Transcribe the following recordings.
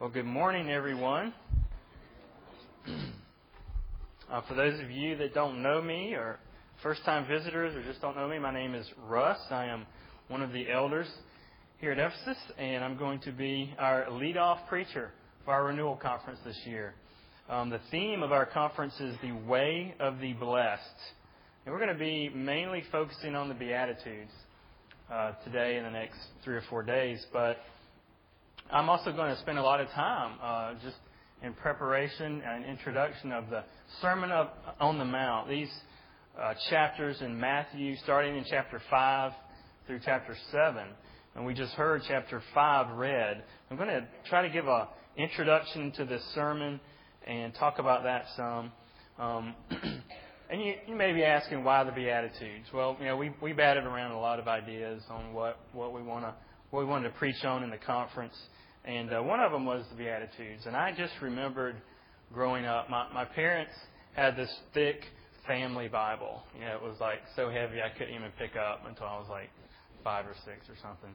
Well, good morning, everyone. uh, for those of you that don't know me or first time visitors or just don't know me, my name is Russ. I am one of the elders here at Ephesus, and I'm going to be our lead off preacher for our renewal conference this year. Um, the theme of our conference is the way of the blessed. And we're going to be mainly focusing on the Beatitudes uh, today and the next three or four days, but I'm also going to spend a lot of time uh, just in preparation and introduction of the Sermon of, on the Mount. These uh, chapters in Matthew, starting in chapter 5 through chapter 7. And we just heard chapter 5 read. I'm going to try to give an introduction to this sermon and talk about that some. Um, and you, you may be asking why the Beatitudes. Well, you know, we, we batted around a lot of ideas on what, what we want to what we wanted to preach on in the conference. And uh, one of them was the Beatitudes. And I just remembered growing up, my, my parents had this thick family Bible. You know, it was like so heavy I couldn't even pick up until I was like five or six or something.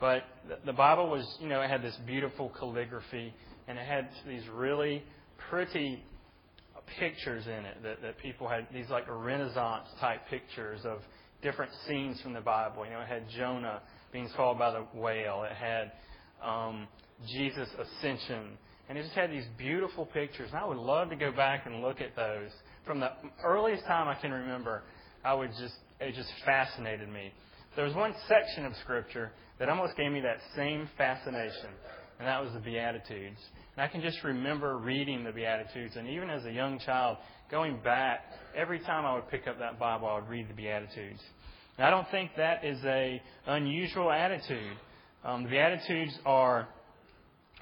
But the, the Bible was, you know, it had this beautiful calligraphy and it had these really pretty pictures in it that, that people had these like Renaissance type pictures of different scenes from the Bible. You know, it had Jonah being swallowed by the whale. It had um, Jesus' ascension. And it just had these beautiful pictures. And I would love to go back and look at those. From the earliest time I can remember, I would just, it just fascinated me. There was one section of Scripture that almost gave me that same fascination, and that was the Beatitudes. And I can just remember reading the Beatitudes, and even as a young child, going back, every time I would pick up that Bible, I would read the Beatitudes. And I don't think that is a unusual attitude. Um, the Beatitudes are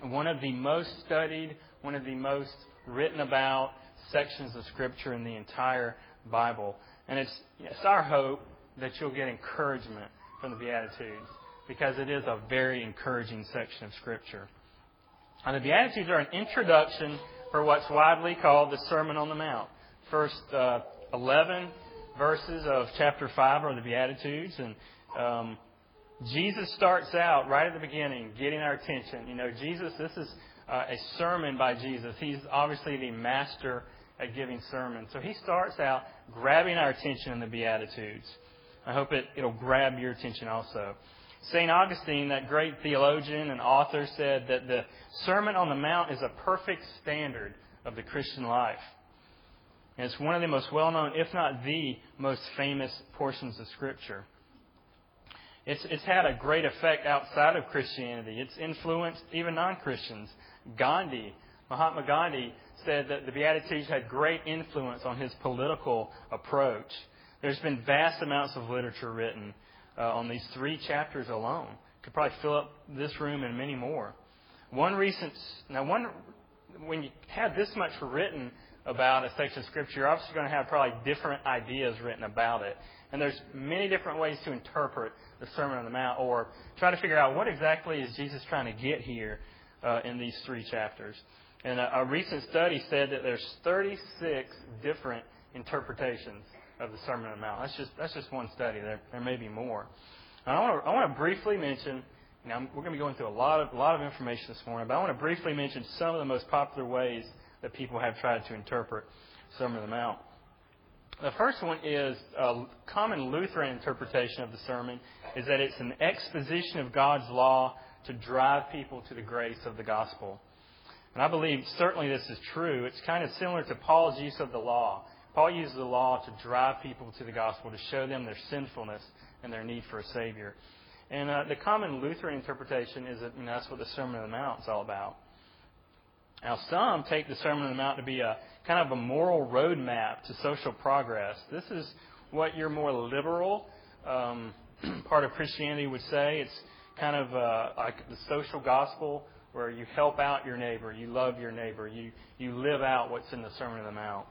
one of the most studied, one of the most written about sections of Scripture in the entire Bible. And it's, it's our hope that you'll get encouragement from the Beatitudes because it is a very encouraging section of Scripture. And the Beatitudes are an introduction for what's widely called the Sermon on the Mount. First uh, 11 verses of chapter 5 are the Beatitudes. And um, Jesus starts out right at the beginning, getting our attention. You know, Jesus, this is uh, a sermon by Jesus. He's obviously the master at giving sermons. So he starts out grabbing our attention in the Beatitudes. I hope it, it'll grab your attention also. St. Augustine, that great theologian and author, said that the Sermon on the Mount is a perfect standard of the Christian life. And it's one of the most well known, if not the most famous portions of Scripture. It's, it's had a great effect outside of Christianity. It's influenced even non Christians. Gandhi, Mahatma Gandhi, said that the Beatitudes had great influence on his political approach. There's been vast amounts of literature written uh, on these three chapters alone. Could probably fill up this room and many more. One recent, now one, when you have this much written about a section of Scripture, you're obviously going to have probably different ideas written about it. And there's many different ways to interpret the Sermon on the Mount or try to figure out what exactly is Jesus trying to get here uh, in these three chapters. And a, a recent study said that there's 36 different interpretations of the Sermon on the Mount. That's just that's just one study. There there may be more. And I want to I want to briefly mention. Now we're going to be going through a lot of a lot of information this morning, but I want to briefly mention some of the most popular ways that people have tried to interpret Sermon on the Mount. The first one is a common Lutheran interpretation of the sermon is that it's an exposition of God's law to drive people to the grace of the gospel. And I believe certainly this is true. It's kind of similar to Paul's use of the law. Paul uses the law to drive people to the gospel, to show them their sinfulness and their need for a Savior. And uh, the common Lutheran interpretation is that you know, that's what the Sermon on the Mount is all about. Now, some take the Sermon on the Mount to be a kind of a moral roadmap to social progress. This is what your more liberal um, part of Christianity would say. It's kind of uh, like the social gospel where you help out your neighbor, you love your neighbor, you, you live out what's in the Sermon on the Mount.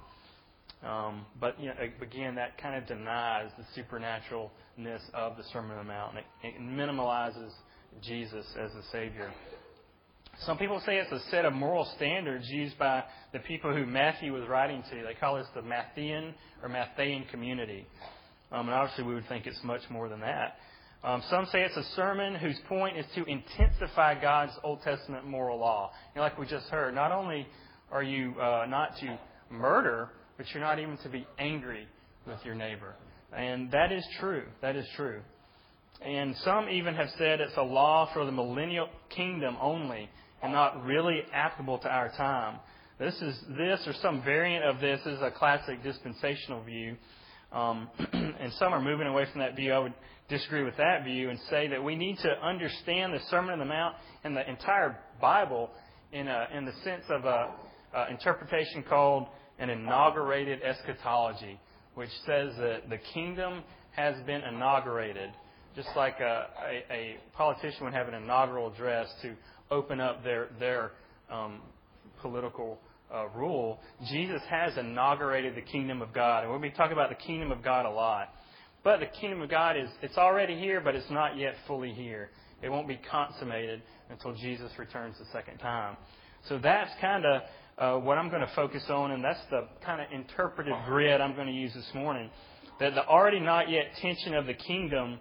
Um, but you know, again, that kind of denies the supernaturalness of the Sermon on the Mount. It, it minimalizes Jesus as the Savior. Some people say it's a set of moral standards used by the people who Matthew was writing to. They call this the Matthean or Matthean community. Um, and obviously, we would think it's much more than that. Um, some say it's a sermon whose point is to intensify God's Old Testament moral law. You know, like we just heard, not only are you uh, not to murder, but you're not even to be angry with your neighbor. And that is true. That is true. And some even have said it's a law for the millennial kingdom only and not really applicable to our time. This is this or some variant of this is a classic dispensational view. Um, and some are moving away from that view. I would disagree with that view and say that we need to understand the Sermon on the Mount and the entire Bible in, a, in the sense of a, interpretation called an inaugurated eschatology, which says that the kingdom has been inaugurated, just like a, a, a politician would have an inaugural address to open up their their um, political uh, rule. Jesus has inaugurated the kingdom of God, and we'll be talking about the kingdom of God a lot. But the kingdom of God is it's already here, but it's not yet fully here. It won't be consummated until Jesus returns the second time. So that's kind of uh, what I'm going to focus on, and that's the kind of interpretive grid I'm going to use this morning. That the already not yet tension of the kingdom,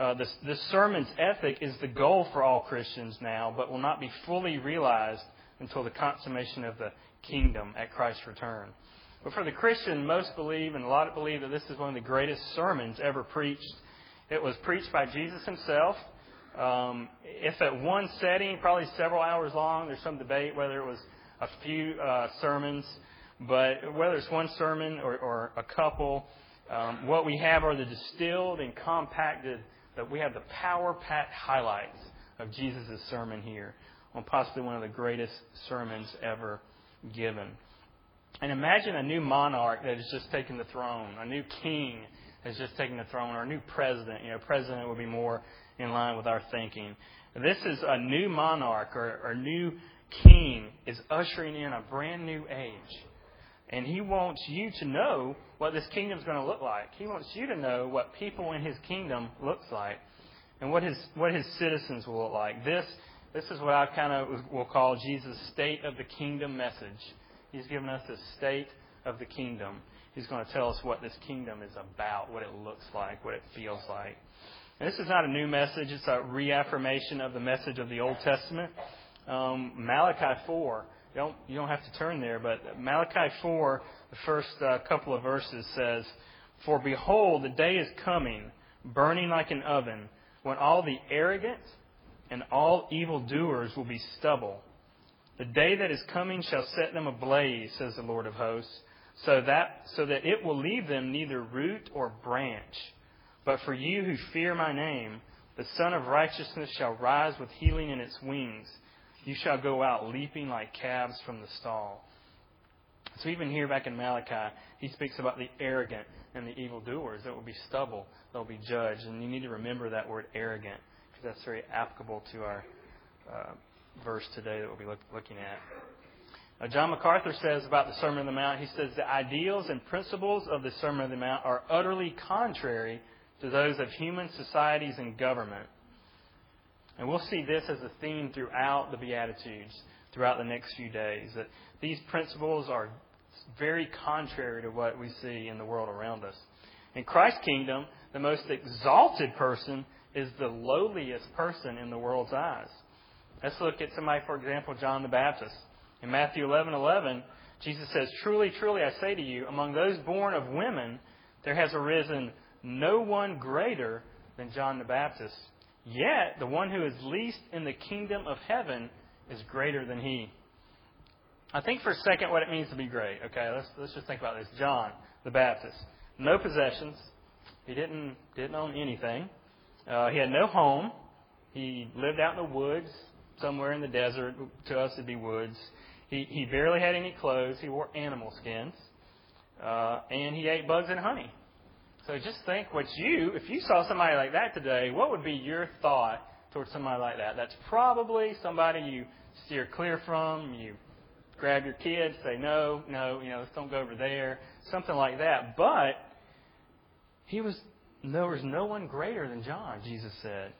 uh, this, this sermon's ethic is the goal for all Christians now, but will not be fully realized until the consummation of the kingdom at Christ's return. But for the Christian, most believe, and a lot believe, that this is one of the greatest sermons ever preached. It was preached by Jesus himself. Um, if at one setting, probably several hours long, there's some debate whether it was a few uh, sermons, but whether it's one sermon or, or a couple, um, what we have are the distilled and compacted, that we have the power packed highlights of Jesus' sermon here on possibly one of the greatest sermons ever given. And imagine a new monarch that has just taken the throne, a new king has just taken the throne, or a new president. You know, president would be more in line with our thinking. This is a new monarch or, or new king is ushering in a brand new age. And he wants you to know what this kingdom is going to look like. He wants you to know what people in his kingdom looks like and what his, what his citizens will look like. This, this is what I kind of will call Jesus' state of the kingdom message. He's given us a state of the kingdom. He's going to tell us what this kingdom is about, what it looks like, what it feels like. And this is not a new message, it's a reaffirmation of the message of the Old Testament. Um, Malachi 4, you don't, you don't have to turn there, but Malachi 4, the first uh, couple of verses says, For behold, the day is coming, burning like an oven, when all the arrogant and all evildoers will be stubble the day that is coming shall set them ablaze, says the Lord of hosts, so that, so that it will leave them neither root or branch. But for you who fear my name, the Sun of Righteousness shall rise with healing in its wings. You shall go out leaping like calves from the stall. So even here back in Malachi, he speaks about the arrogant and the evildoers that will be stubble, they'll be judged. And you need to remember that word arrogant, because that's very applicable to our uh, verse today that we'll be look, looking at. John MacArthur says about the Sermon on the Mount, he says, The ideals and principles of the Sermon on the Mount are utterly contrary to those of human societies and government. And we'll see this as a theme throughout the Beatitudes, throughout the next few days, that these principles are very contrary to what we see in the world around us. In Christ's kingdom, the most exalted person is the lowliest person in the world's eyes. Let's look at somebody, for example, John the Baptist. In Matthew 11 11, Jesus says, Truly, truly, I say to you, among those born of women, there has arisen no one greater than John the Baptist. Yet, the one who is least in the kingdom of heaven is greater than he. I think for a second what it means to be great. Okay, let's, let's just think about this. John the Baptist. No possessions. He didn't, didn't own anything. Uh, he had no home. He lived out in the woods somewhere in the desert. To us, it'd be woods. He, he barely had any clothes. He wore animal skins. Uh, and he ate bugs and honey. So just think what you, if you saw somebody like that today, what would be your thought towards somebody like that? That's probably somebody you steer clear from. You grab your kids, say, no, no, you know, let's don't go over there. Something like that. But he was, there was no one greater than John, Jesus said.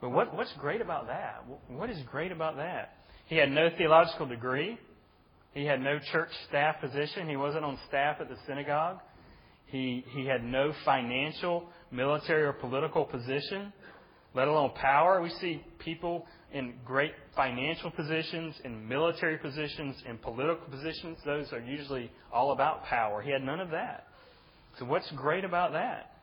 But what, what's great about that? What is great about that? He had no theological degree. He had no church staff position. He wasn't on staff at the synagogue. He, he had no financial military or political position, let alone power. We see people in great financial positions, in military positions, in political positions. Those are usually all about power. He had none of that. So, what's great about that?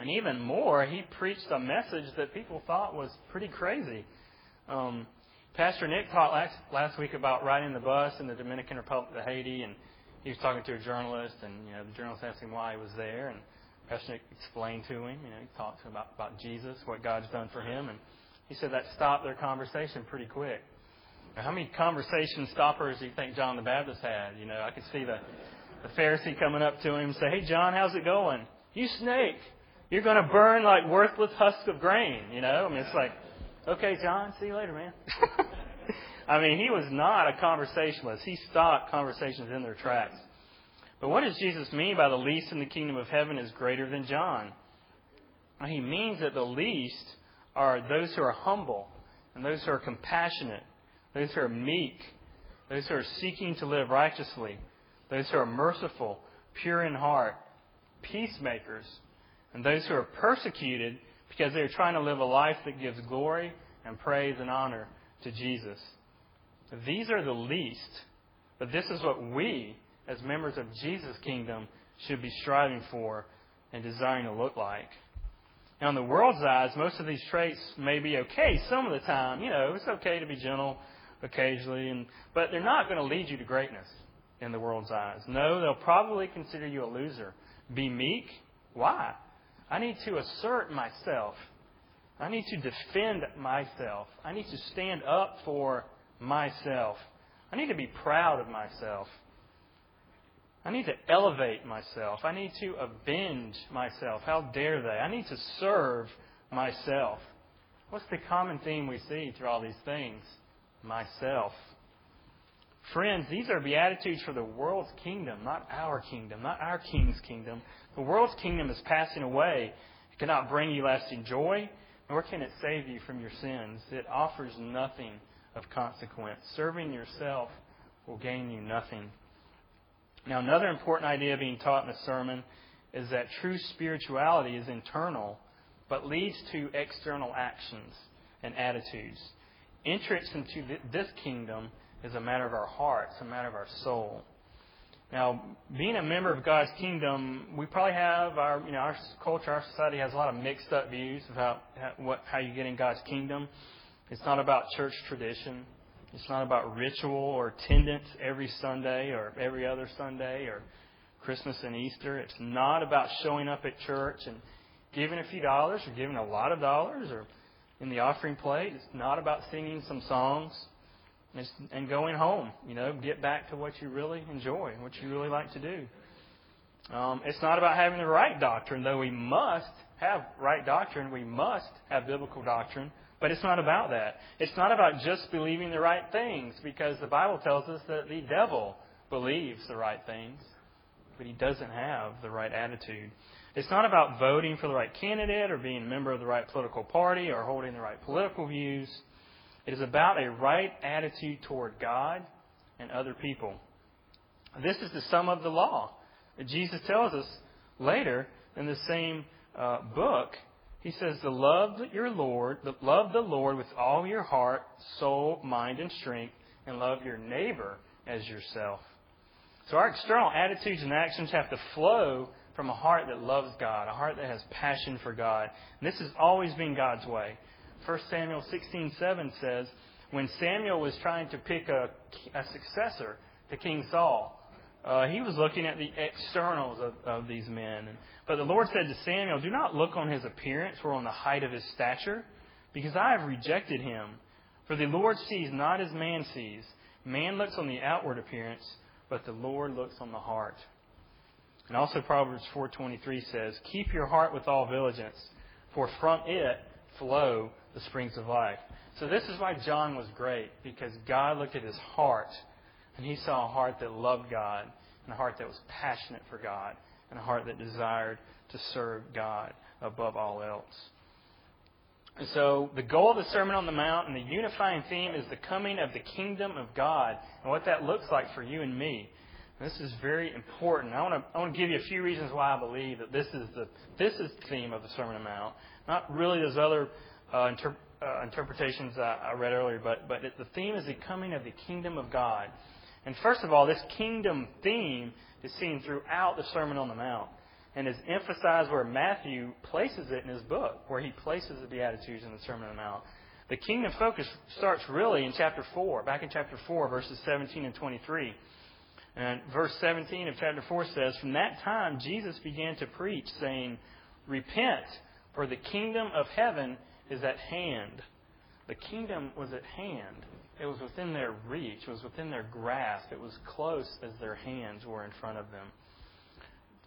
And even more, he preached a message that people thought was pretty crazy. Um, Pastor Nick talked last, last week about riding the bus in the Dominican Republic of Haiti, and he was talking to a journalist, and you know the journalist asked him why he was there, and Pastor explained to him, you know, he talked to him about, about Jesus, what God's done for him, and he said that stopped their conversation pretty quick. Now, how many conversation stoppers do you think John the Baptist had? You know, I could see the, the Pharisee coming up to him and say, Hey, John, how's it going? You snake. You're going to burn like worthless husks of grain. You know, I mean, it's like, okay, John, see you later, man. I mean, he was not a conversationalist. He stopped conversations in their tracks. But what does Jesus mean by the least in the kingdom of heaven is greater than John? He means that the least are those who are humble and those who are compassionate, those who are meek, those who are seeking to live righteously, those who are merciful, pure in heart, peacemakers, and those who are persecuted because they're trying to live a life that gives glory and praise and honor to Jesus. These are the least, but this is what we as members of Jesus' kingdom, should be striving for and desiring to look like. Now, in the world's eyes, most of these traits may be okay some of the time. You know, it's okay to be gentle occasionally, and, but they're not going to lead you to greatness in the world's eyes. No, they'll probably consider you a loser. Be meek. Why? I need to assert myself. I need to defend myself. I need to stand up for myself. I need to be proud of myself. I need to elevate myself. I need to avenge myself. How dare they? I need to serve myself. What's the common theme we see through all these things? Myself. Friends, these are beatitudes for the world's kingdom, not our kingdom, not our king's kingdom. The world's kingdom is passing away. It cannot bring you lasting joy, nor can it save you from your sins. It offers nothing of consequence. Serving yourself will gain you nothing. Now, another important idea being taught in the sermon is that true spirituality is internal, but leads to external actions and attitudes. Entrance into this kingdom is a matter of our hearts, a matter of our soul. Now, being a member of God's kingdom, we probably have our, you know, our culture, our society has a lot of mixed up views about what, how you get in God's kingdom. It's not about church tradition. It's not about ritual or attendance every Sunday or every other Sunday or Christmas and Easter. It's not about showing up at church and giving a few dollars or giving a lot of dollars or in the offering plate. It's not about singing some songs and going home. You know, get back to what you really enjoy, what you really like to do. Um, it's not about having the right doctrine, though we must have right doctrine. We must have biblical doctrine. But it's not about that. It's not about just believing the right things, because the Bible tells us that the devil believes the right things, but he doesn't have the right attitude. It's not about voting for the right candidate or being a member of the right political party or holding the right political views. It is about a right attitude toward God and other people. This is the sum of the law. Jesus tells us later in the same uh, book he says "The love your Lord, the, love the Lord with all your heart, soul, mind, and strength, and love your neighbor as yourself. So our external attitudes and actions have to flow from a heart that loves God, a heart that has passion for God. And this has always been God's way. 1 Samuel 16:7 says, when Samuel was trying to pick a, a successor to King Saul, uh, he was looking at the externals of, of these men. But the Lord said to Samuel, Do not look on his appearance or on the height of his stature, because I have rejected him. For the Lord sees not as man sees. Man looks on the outward appearance, but the Lord looks on the heart. And also Proverbs 4:23 says, "Keep your heart with all diligence, for from it flow the springs of life." So this is why John was great because God looked at his heart and he saw a heart that loved God and a heart that was passionate for God and a heart that desired to serve God above all else. And so the goal of the Sermon on the Mount and the unifying theme is the coming of the kingdom of God and what that looks like for you and me. This is very important. I want to I want to give you a few reasons why I believe that this is the this is the theme of the Sermon on the Mount. Not really those other uh, inter, uh, interpretations I, I read earlier, but but it, the theme is the coming of the kingdom of God. And first of all, this kingdom theme is seen throughout the Sermon on the Mount and is emphasized where Matthew places it in his book, where he places the Beatitudes in the Sermon on the Mount. The kingdom focus starts really in chapter 4, back in chapter 4, verses 17 and 23. And verse 17 of chapter 4 says, From that time Jesus began to preach, saying, Repent, for the kingdom of heaven is at hand. The kingdom was at hand. It was within their reach. It was within their grasp. It was close as their hands were in front of them.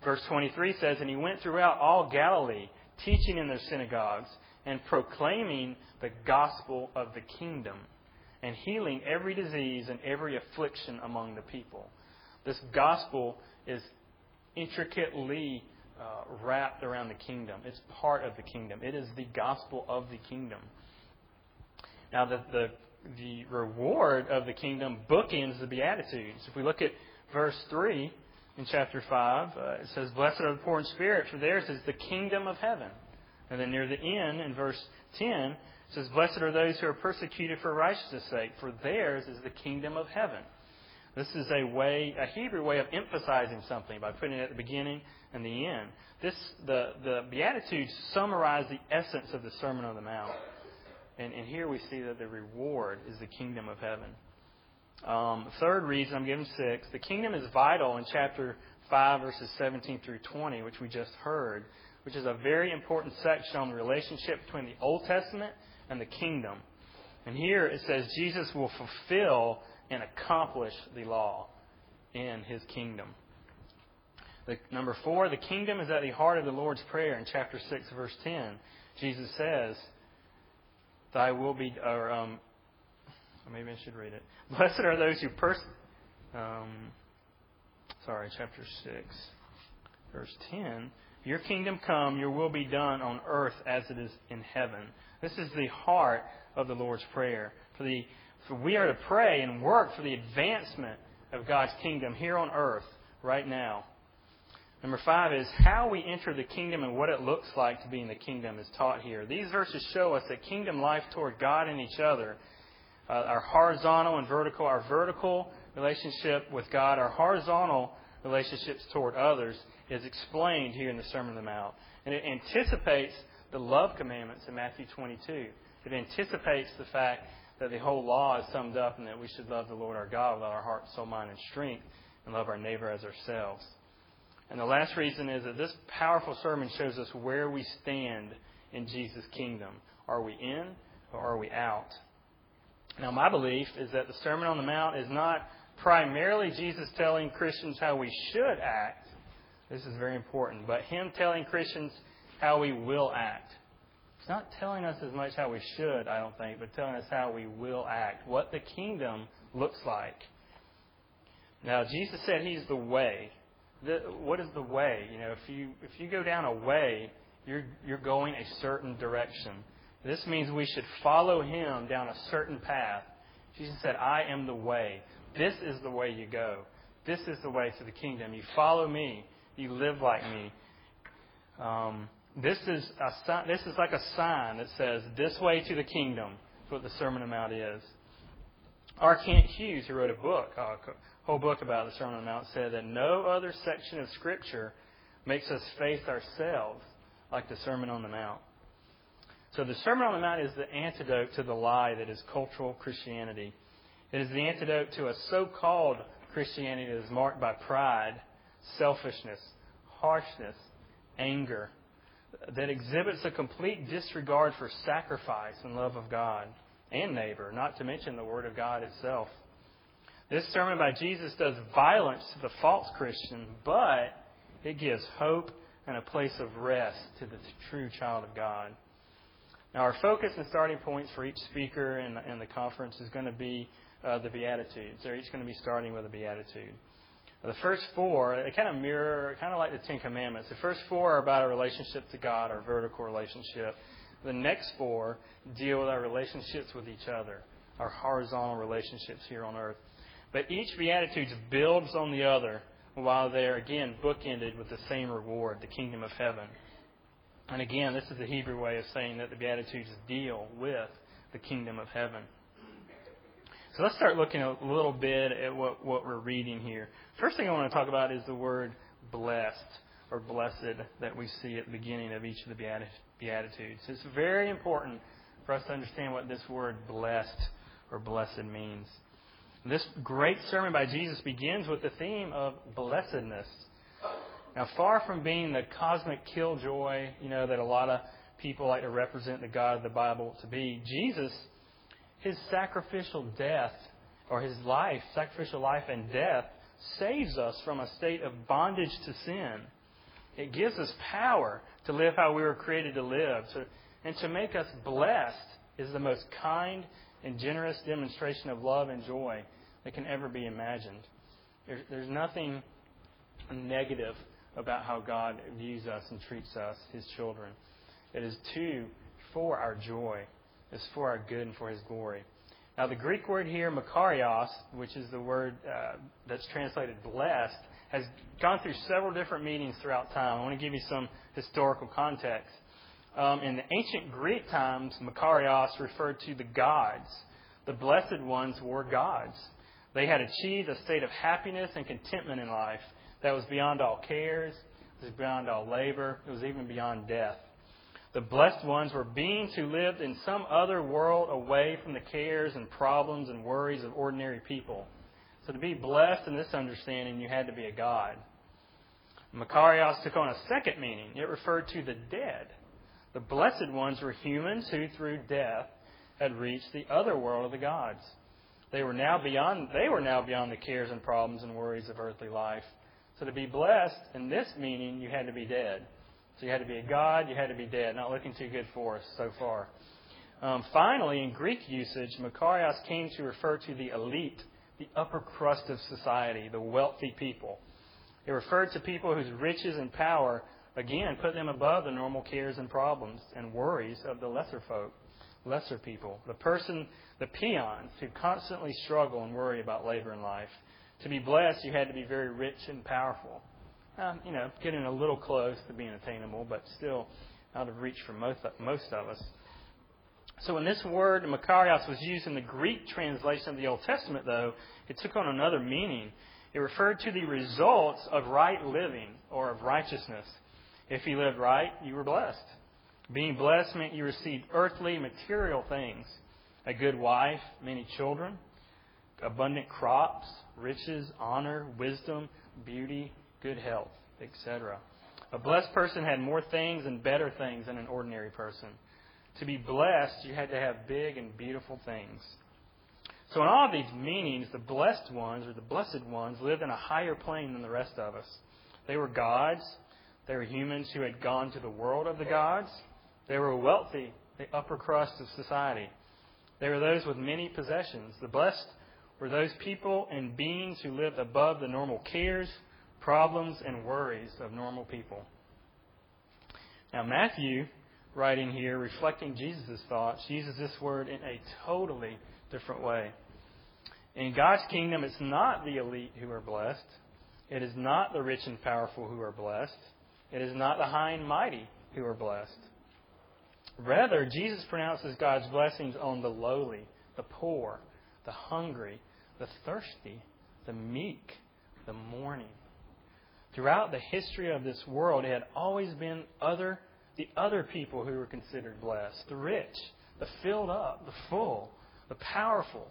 Verse 23 says, And he went throughout all Galilee, teaching in their synagogues, and proclaiming the gospel of the kingdom, and healing every disease and every affliction among the people. This gospel is intricately uh, wrapped around the kingdom. It's part of the kingdom. It is the gospel of the kingdom. Now, the, the, the reward of the kingdom bookends the Beatitudes. If we look at verse 3 in chapter 5, uh, it says, Blessed are the poor in spirit, for theirs is the kingdom of heaven. And then near the end, in verse 10, it says, Blessed are those who are persecuted for righteousness' sake, for theirs is the kingdom of heaven. This is a way, a Hebrew way of emphasizing something by putting it at the beginning and the end. This, the, the Beatitudes summarize the essence of the Sermon on the Mount. And, and here we see that the reward is the kingdom of heaven. Um, third reason, I'm giving six. The kingdom is vital in chapter 5, verses 17 through 20, which we just heard, which is a very important section on the relationship between the Old Testament and the kingdom. And here it says Jesus will fulfill and accomplish the law in his kingdom. The, number four, the kingdom is at the heart of the Lord's Prayer in chapter 6, verse 10. Jesus says, Thy will be, or um, maybe I should read it. Blessed are those who pers. Um, sorry, chapter 6, verse 10. Your kingdom come, your will be done on earth as it is in heaven. This is the heart of the Lord's Prayer. For the for we are to pray and work for the advancement of God's kingdom here on earth right now. Number five is how we enter the kingdom and what it looks like to be in the kingdom is taught here. These verses show us that kingdom life toward God and each other, uh, our horizontal and vertical, our vertical relationship with God, our horizontal relationships toward others is explained here in the Sermon on the Mount. And it anticipates the love commandments in Matthew 22. It anticipates the fact that the whole law is summed up in that we should love the Lord our God with all our heart, soul, mind, and strength, and love our neighbor as ourselves. And the last reason is that this powerful sermon shows us where we stand in Jesus' kingdom. Are we in or are we out? Now, my belief is that the Sermon on the Mount is not primarily Jesus telling Christians how we should act. This is very important. But Him telling Christians how we will act. It's not telling us as much how we should, I don't think, but telling us how we will act, what the kingdom looks like. Now, Jesus said He's the way. The, what is the way? You know, if you if you go down a way, you're you're going a certain direction. This means we should follow Him down a certain path. Jesus said, "I am the way. This is the way you go. This is the way to the kingdom. You follow me. You live like me." Um, this is a sign, this is like a sign that says this way to the kingdom. That's what the Sermon on Mount is. R. Kent Hughes, who wrote a book, a whole book about the Sermon on the Mount, said that no other section of Scripture makes us face ourselves like the Sermon on the Mount. So the Sermon on the Mount is the antidote to the lie that is cultural Christianity. It is the antidote to a so-called Christianity that is marked by pride, selfishness, harshness, anger, that exhibits a complete disregard for sacrifice and love of God and neighbor, not to mention the Word of God itself. This sermon by Jesus does violence to the false Christian, but it gives hope and a place of rest to the true child of God. Now, our focus and starting points for each speaker in, in the conference is going to be uh, the Beatitudes. They're each going to be starting with a Beatitude. The first four, they kind of mirror, kind of like the Ten Commandments. The first four are about our relationship to God, our vertical relationship. The next four deal with our relationships with each other, our horizontal relationships here on earth. But each Beatitudes builds on the other while they're, again, bookended with the same reward, the kingdom of heaven. And again, this is the Hebrew way of saying that the Beatitudes deal with the kingdom of heaven. So let's start looking a little bit at what, what we're reading here. First thing I want to talk about is the word blessed or blessed that we see at the beginning of each of the Beatitudes. It's very important for us to understand what this word blessed or blessed means. This great sermon by Jesus begins with the theme of blessedness. Now, far from being the cosmic killjoy, you know, that a lot of people like to represent the God of the Bible to be, Jesus, his sacrificial death, or his life, sacrificial life and death, saves us from a state of bondage to sin. It gives us power to live how we were created to live. To, and to make us blessed is the most kind and generous demonstration of love and joy that can ever be imagined. There's, nothing negative about how God views us and treats us, His children. It is too for our joy. It's for our good and for His glory. Now, the Greek word here, makarios, which is the word uh, that's translated blessed, has gone through several different meanings throughout time. I want to give you some historical context. Um, in the ancient Greek times, makarios referred to the gods. The blessed ones were gods. They had achieved a state of happiness and contentment in life that was beyond all cares, it was beyond all labor, it was even beyond death. The blessed ones were beings who lived in some other world away from the cares and problems and worries of ordinary people. So to be blessed in this understanding, you had to be a god. Makarios took on a second meaning. It referred to the dead. The blessed ones were humans who, through death, had reached the other world of the gods. They were now beyond they were now beyond the cares and problems and worries of earthly life. So to be blessed in this meaning, you had to be dead. So you had to be a god, you had to be dead. Not looking too good for us so far. Um, finally, in Greek usage, Makarios came to refer to the elite, the upper crust of society, the wealthy people. It referred to people whose riches and power, again, put them above the normal cares and problems and worries of the lesser folk, lesser people. The person, the peons, who constantly struggle and worry about labor in life. To be blessed, you had to be very rich and powerful. Um, you know, getting a little close to being attainable, but still out of reach for most, most of us. So when this word Makarios was used in the Greek translation of the Old Testament, though, it took on another meaning. It referred to the results of right living or of righteousness. If you lived right, you were blessed. Being blessed meant you received earthly, material things a good wife, many children, abundant crops, riches, honor, wisdom, beauty, good health, etc. A blessed person had more things and better things than an ordinary person. To be blessed, you had to have big and beautiful things. So, in all of these meanings, the blessed ones, or the blessed ones, lived in a higher plane than the rest of us. They were gods. They were humans who had gone to the world of the gods. They were wealthy, the upper crust of society. They were those with many possessions. The blessed were those people and beings who lived above the normal cares, problems, and worries of normal people. Now, Matthew, writing here, reflecting Jesus' thoughts, uses this word in a totally different way. In God's kingdom, it's not the elite who are blessed. It is not the rich and powerful who are blessed. It is not the high and mighty who are blessed. Rather, Jesus pronounces God's blessings on the lowly, the poor, the hungry, the thirsty, the meek, the mourning. Throughout the history of this world, it had always been other, the other people who were considered blessed the rich, the filled up, the full, the powerful.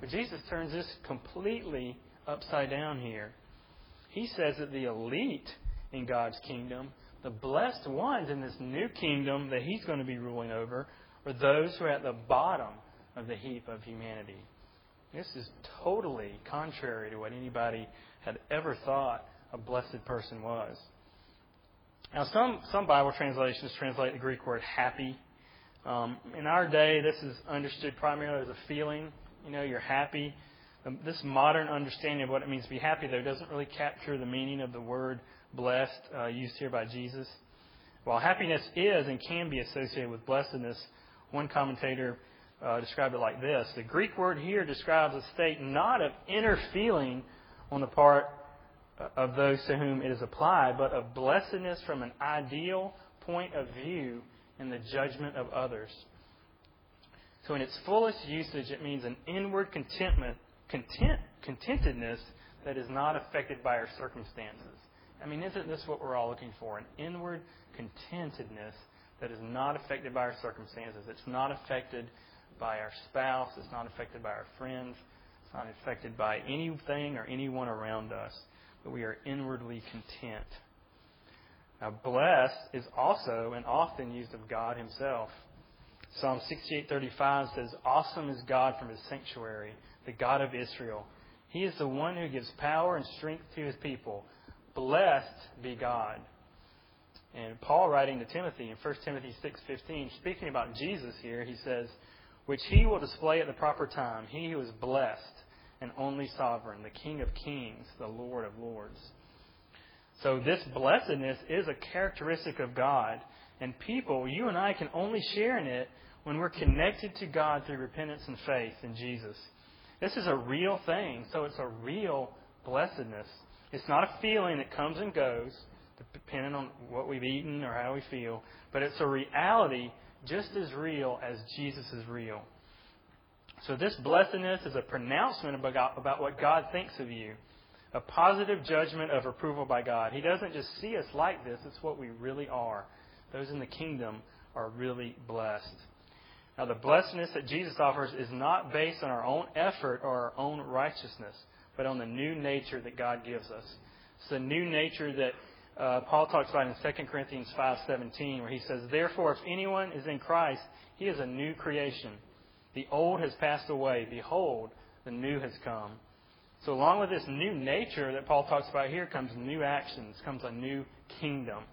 But Jesus turns this completely upside down here. He says that the elite in God's kingdom, the blessed ones in this new kingdom that He's going to be ruling over, are those who are at the bottom of the heap of humanity. This is totally contrary to what anybody had ever thought a blessed person was. Now, some, some Bible translations translate the Greek word happy. Um, in our day, this is understood primarily as a feeling. You know, you're happy. Um, this modern understanding of what it means to be happy, though, doesn't really capture the meaning of the word blessed uh, used here by Jesus. While happiness is and can be associated with blessedness, one commentator uh, described it like this The Greek word here describes a state not of inner feeling on the part of those to whom it is applied, but of blessedness from an ideal point of view in the judgment of others. So, in its fullest usage, it means an inward contentment, content, contentedness that is not affected by our circumstances. I mean, isn't this what we're all looking for? An inward contentedness that is not affected by our circumstances. It's not affected by our spouse. It's not affected by our friends. It's not affected by anything or anyone around us. But we are inwardly content. Now, blessed is also and often used of God Himself. Psalm 68:35 says, "Awesome is God from His sanctuary, the God of Israel. He is the one who gives power and strength to His people. Blessed be God." And Paul writing to Timothy in 1 Timothy 6:15, speaking about Jesus here, he says, "Which he will display at the proper time, he who is blessed and only sovereign, the King of kings, the Lord of lords." So this blessedness is a characteristic of God, and people, you and I can only share in it when we're connected to God through repentance and faith in Jesus. This is a real thing, so it's a real blessedness. It's not a feeling that comes and goes depending on what we've eaten or how we feel, but it's a reality just as real as Jesus is real. So this blessedness is a pronouncement about, what God thinks of you, a positive judgment of approval by God. He doesn't just see us like this, it's what we really are. Those in the kingdom are really blessed. Now, the blessedness that Jesus offers is not based on our own effort or our own righteousness, but on the new nature that God gives us. It's the new nature that uh, Paul talks about in 2 Corinthians 5:17, where he says, "Therefore, if anyone is in Christ, he is a new creation. The old has passed away; behold, the new has come." So, along with this new nature that Paul talks about here, comes new actions, comes a new kingdom.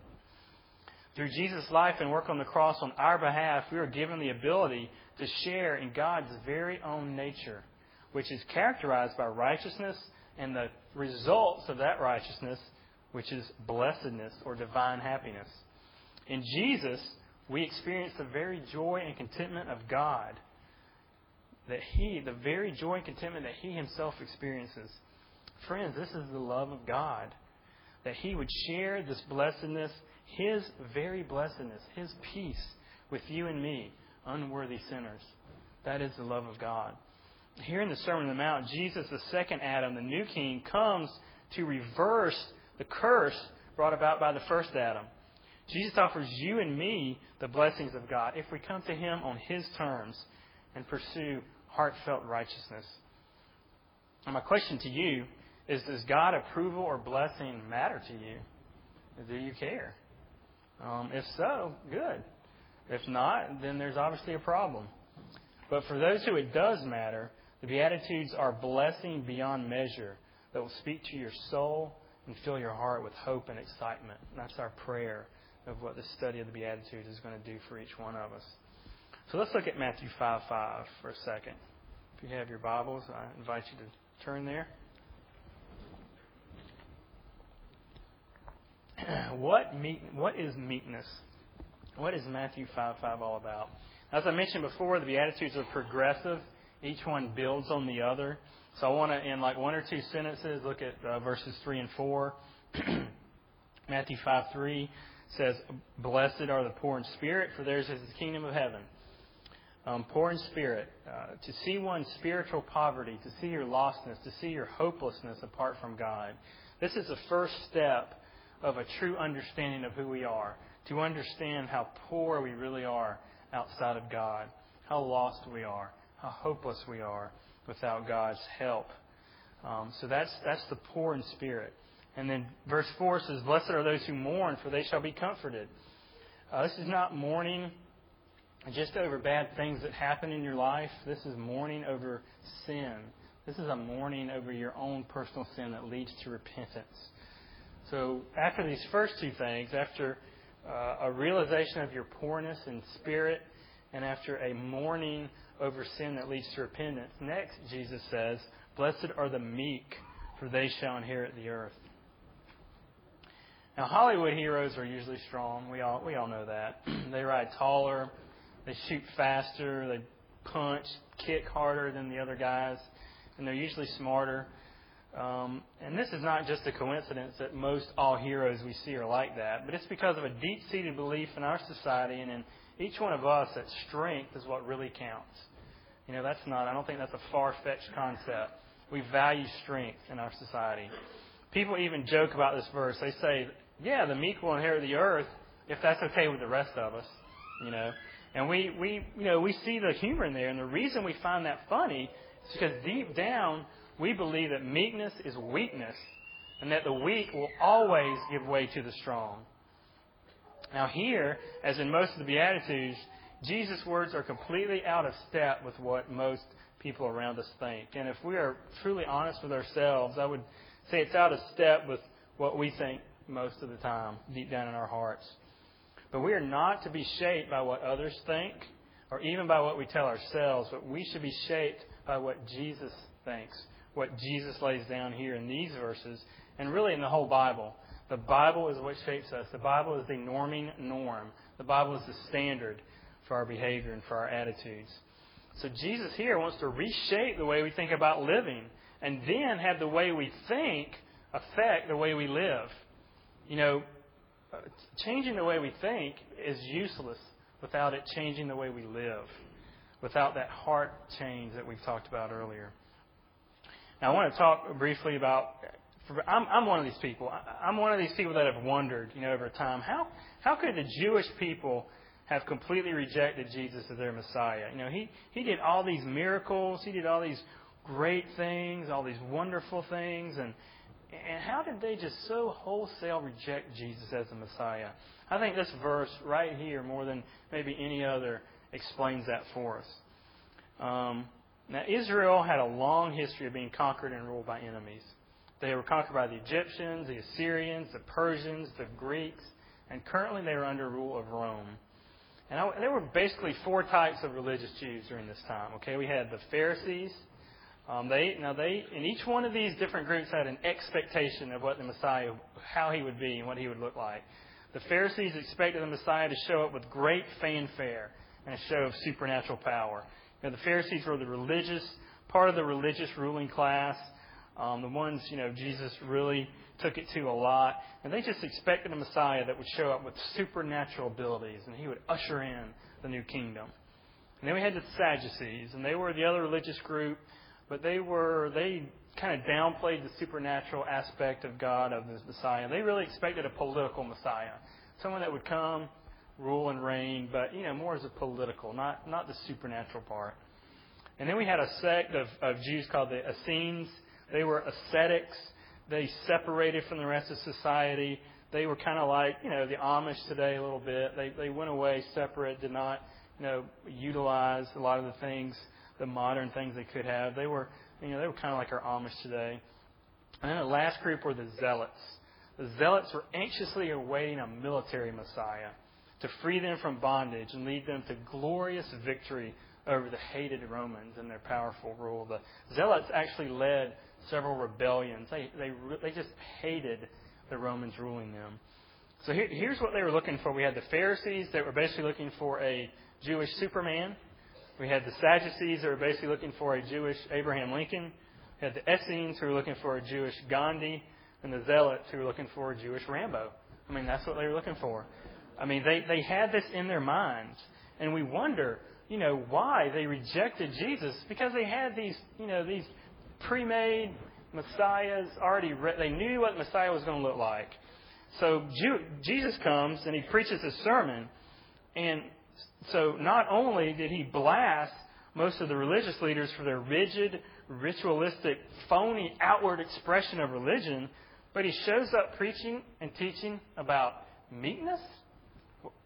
Through Jesus' life and work on the cross on our behalf, we are given the ability to share in God's very own nature, which is characterized by righteousness and the results of that righteousness which is blessedness or divine happiness. In Jesus, we experience the very joy and contentment of God that He, the very joy and contentment that He Himself experiences. Friends, this is the love of God. That He would share this blessedness, His very blessedness, His peace with you and me, unworthy sinners. That is the love of God. Here in the Sermon on the Mount, Jesus, the second Adam, the new king, comes to reverse the curse brought about by the first Adam. Jesus offers you and me the blessings of God if we come to Him on His terms and pursue heartfelt righteousness. And my question to you is Does God approval or blessing matter to you? Do you care? Um, if so, good. If not, then there's obviously a problem. But for those who it does matter, the Beatitudes are blessing beyond measure that will speak to your soul and fill your heart with hope and excitement. that's our prayer of what the study of the Beatitudes is going to do for each one of us. So let's look at Matthew 5 5 for a second. If you have your Bibles, I invite you to turn there. what, meek, what is meekness? What is Matthew 5 5 all about? As I mentioned before, the Beatitudes are progressive. Each one builds on the other. So I want to, in like one or two sentences, look at uh, verses 3 and 4. Matthew 5 3 says, Blessed are the poor in spirit, for theirs is the kingdom of heaven. Um, poor in spirit, uh, to see one's spiritual poverty, to see your lostness, to see your hopelessness apart from God. This is the first step of a true understanding of who we are, to understand how poor we really are outside of God, how lost we are, how hopeless we are without God's help. Um, so that's that's the poor in spirit. And then verse four says, "Blessed are those who mourn, for they shall be comforted." Uh, this is not mourning just over bad things that happen in your life. This is mourning over sin. This is a mourning over your own personal sin that leads to repentance. So after these first two things, after uh, a realization of your poorness in spirit, and after a mourning over sin that leads to repentance. Next, Jesus says, Blessed are the meek, for they shall inherit the earth. Now, Hollywood heroes are usually strong. We all, we all know that. they ride taller, they shoot faster, they punch, kick harder than the other guys, and they're usually smarter. Um, and this is not just a coincidence that most all heroes we see are like that, but it's because of a deep seated belief in our society and in each one of us that strength is what really counts. You know, that's not, I don't think that's a far fetched concept. We value strength in our society. People even joke about this verse. They say, yeah, the meek will inherit the earth if that's okay with the rest of us, you know. And we, we, you know, we see the humor in there. And the reason we find that funny is because deep down, we believe that meekness is weakness and that the weak will always give way to the strong. Now, here, as in most of the Beatitudes, Jesus' words are completely out of step with what most people around us think. And if we are truly honest with ourselves, I would say it's out of step with what we think most of the time, deep down in our hearts. But we are not to be shaped by what others think or even by what we tell ourselves, but we should be shaped by what Jesus thinks what Jesus lays down here in these verses and really in the whole Bible. The Bible is what shapes us. The Bible is the norming norm. The Bible is the standard for our behavior and for our attitudes. So Jesus here wants to reshape the way we think about living and then have the way we think affect the way we live. You know, changing the way we think is useless without it changing the way we live, without that heart change that we've talked about earlier. Now, I want to talk briefly about. I'm, I'm one of these people. I'm one of these people that have wondered, you know, over time, how how could the Jewish people have completely rejected Jesus as their Messiah? You know, he he did all these miracles, he did all these great things, all these wonderful things, and and how did they just so wholesale reject Jesus as the Messiah? I think this verse right here, more than maybe any other, explains that for us. Um, now, Israel had a long history of being conquered and ruled by enemies. They were conquered by the Egyptians, the Assyrians, the Persians, the Greeks, and currently they were under rule of Rome. And I, there were basically four types of religious Jews during this time. Okay, we had the Pharisees. Um, they now they in each one of these different groups had an expectation of what the Messiah, how he would be and what he would look like. The Pharisees expected the Messiah to show up with great fanfare and a show of supernatural power. You know, the Pharisees were the religious, part of the religious ruling class, um, the ones, you know, Jesus really took it to a lot. And they just expected a Messiah that would show up with supernatural abilities and he would usher in the new kingdom. And then we had the Sadducees, and they were the other religious group, but they were, they kind of downplayed the supernatural aspect of God, of the Messiah. They really expected a political Messiah. Someone that would come rule and reign, but you know more as a political, not not the supernatural part. And then we had a sect of, of Jews called the Essenes. They were ascetics. They separated from the rest of society. They were kind of like you know the Amish today a little bit. They they went away separate, did not you know utilize a lot of the things, the modern things they could have. They were you know they were kind of like our Amish today. And then the last group were the Zealots. The Zealots were anxiously awaiting a military Messiah to free them from bondage and lead them to glorious victory over the hated Romans and their powerful rule. The Zealots actually led several rebellions. They, they, they just hated the Romans ruling them. So here, here's what they were looking for. We had the Pharisees that were basically looking for a Jewish Superman. We had the Sadducees that were basically looking for a Jewish Abraham Lincoln. We had the Essenes who were looking for a Jewish Gandhi. And the Zealots who were looking for a Jewish Rambo. I mean, that's what they were looking for. I mean, they, they had this in their minds. And we wonder, you know, why they rejected Jesus. Because they had these, you know, these pre-made messiahs already, re- they knew what Messiah was going to look like. So Jew- Jesus comes and he preaches a sermon. And so not only did he blast most of the religious leaders for their rigid, ritualistic, phony outward expression of religion, but he shows up preaching and teaching about meekness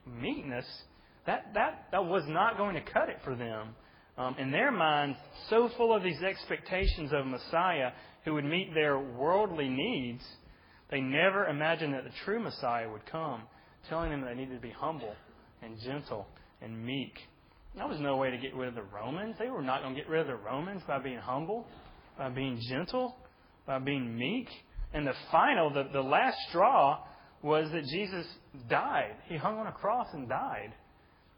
meekness, that, that, that was not going to cut it for them. Um, in their minds, so full of these expectations of Messiah who would meet their worldly needs, they never imagined that the true Messiah would come, telling them that they needed to be humble and gentle and meek. That was no way to get rid of the Romans. They were not going to get rid of the Romans by being humble, by being gentle, by being meek. And the final, the, the last straw was that Jesus died. He hung on a cross and died.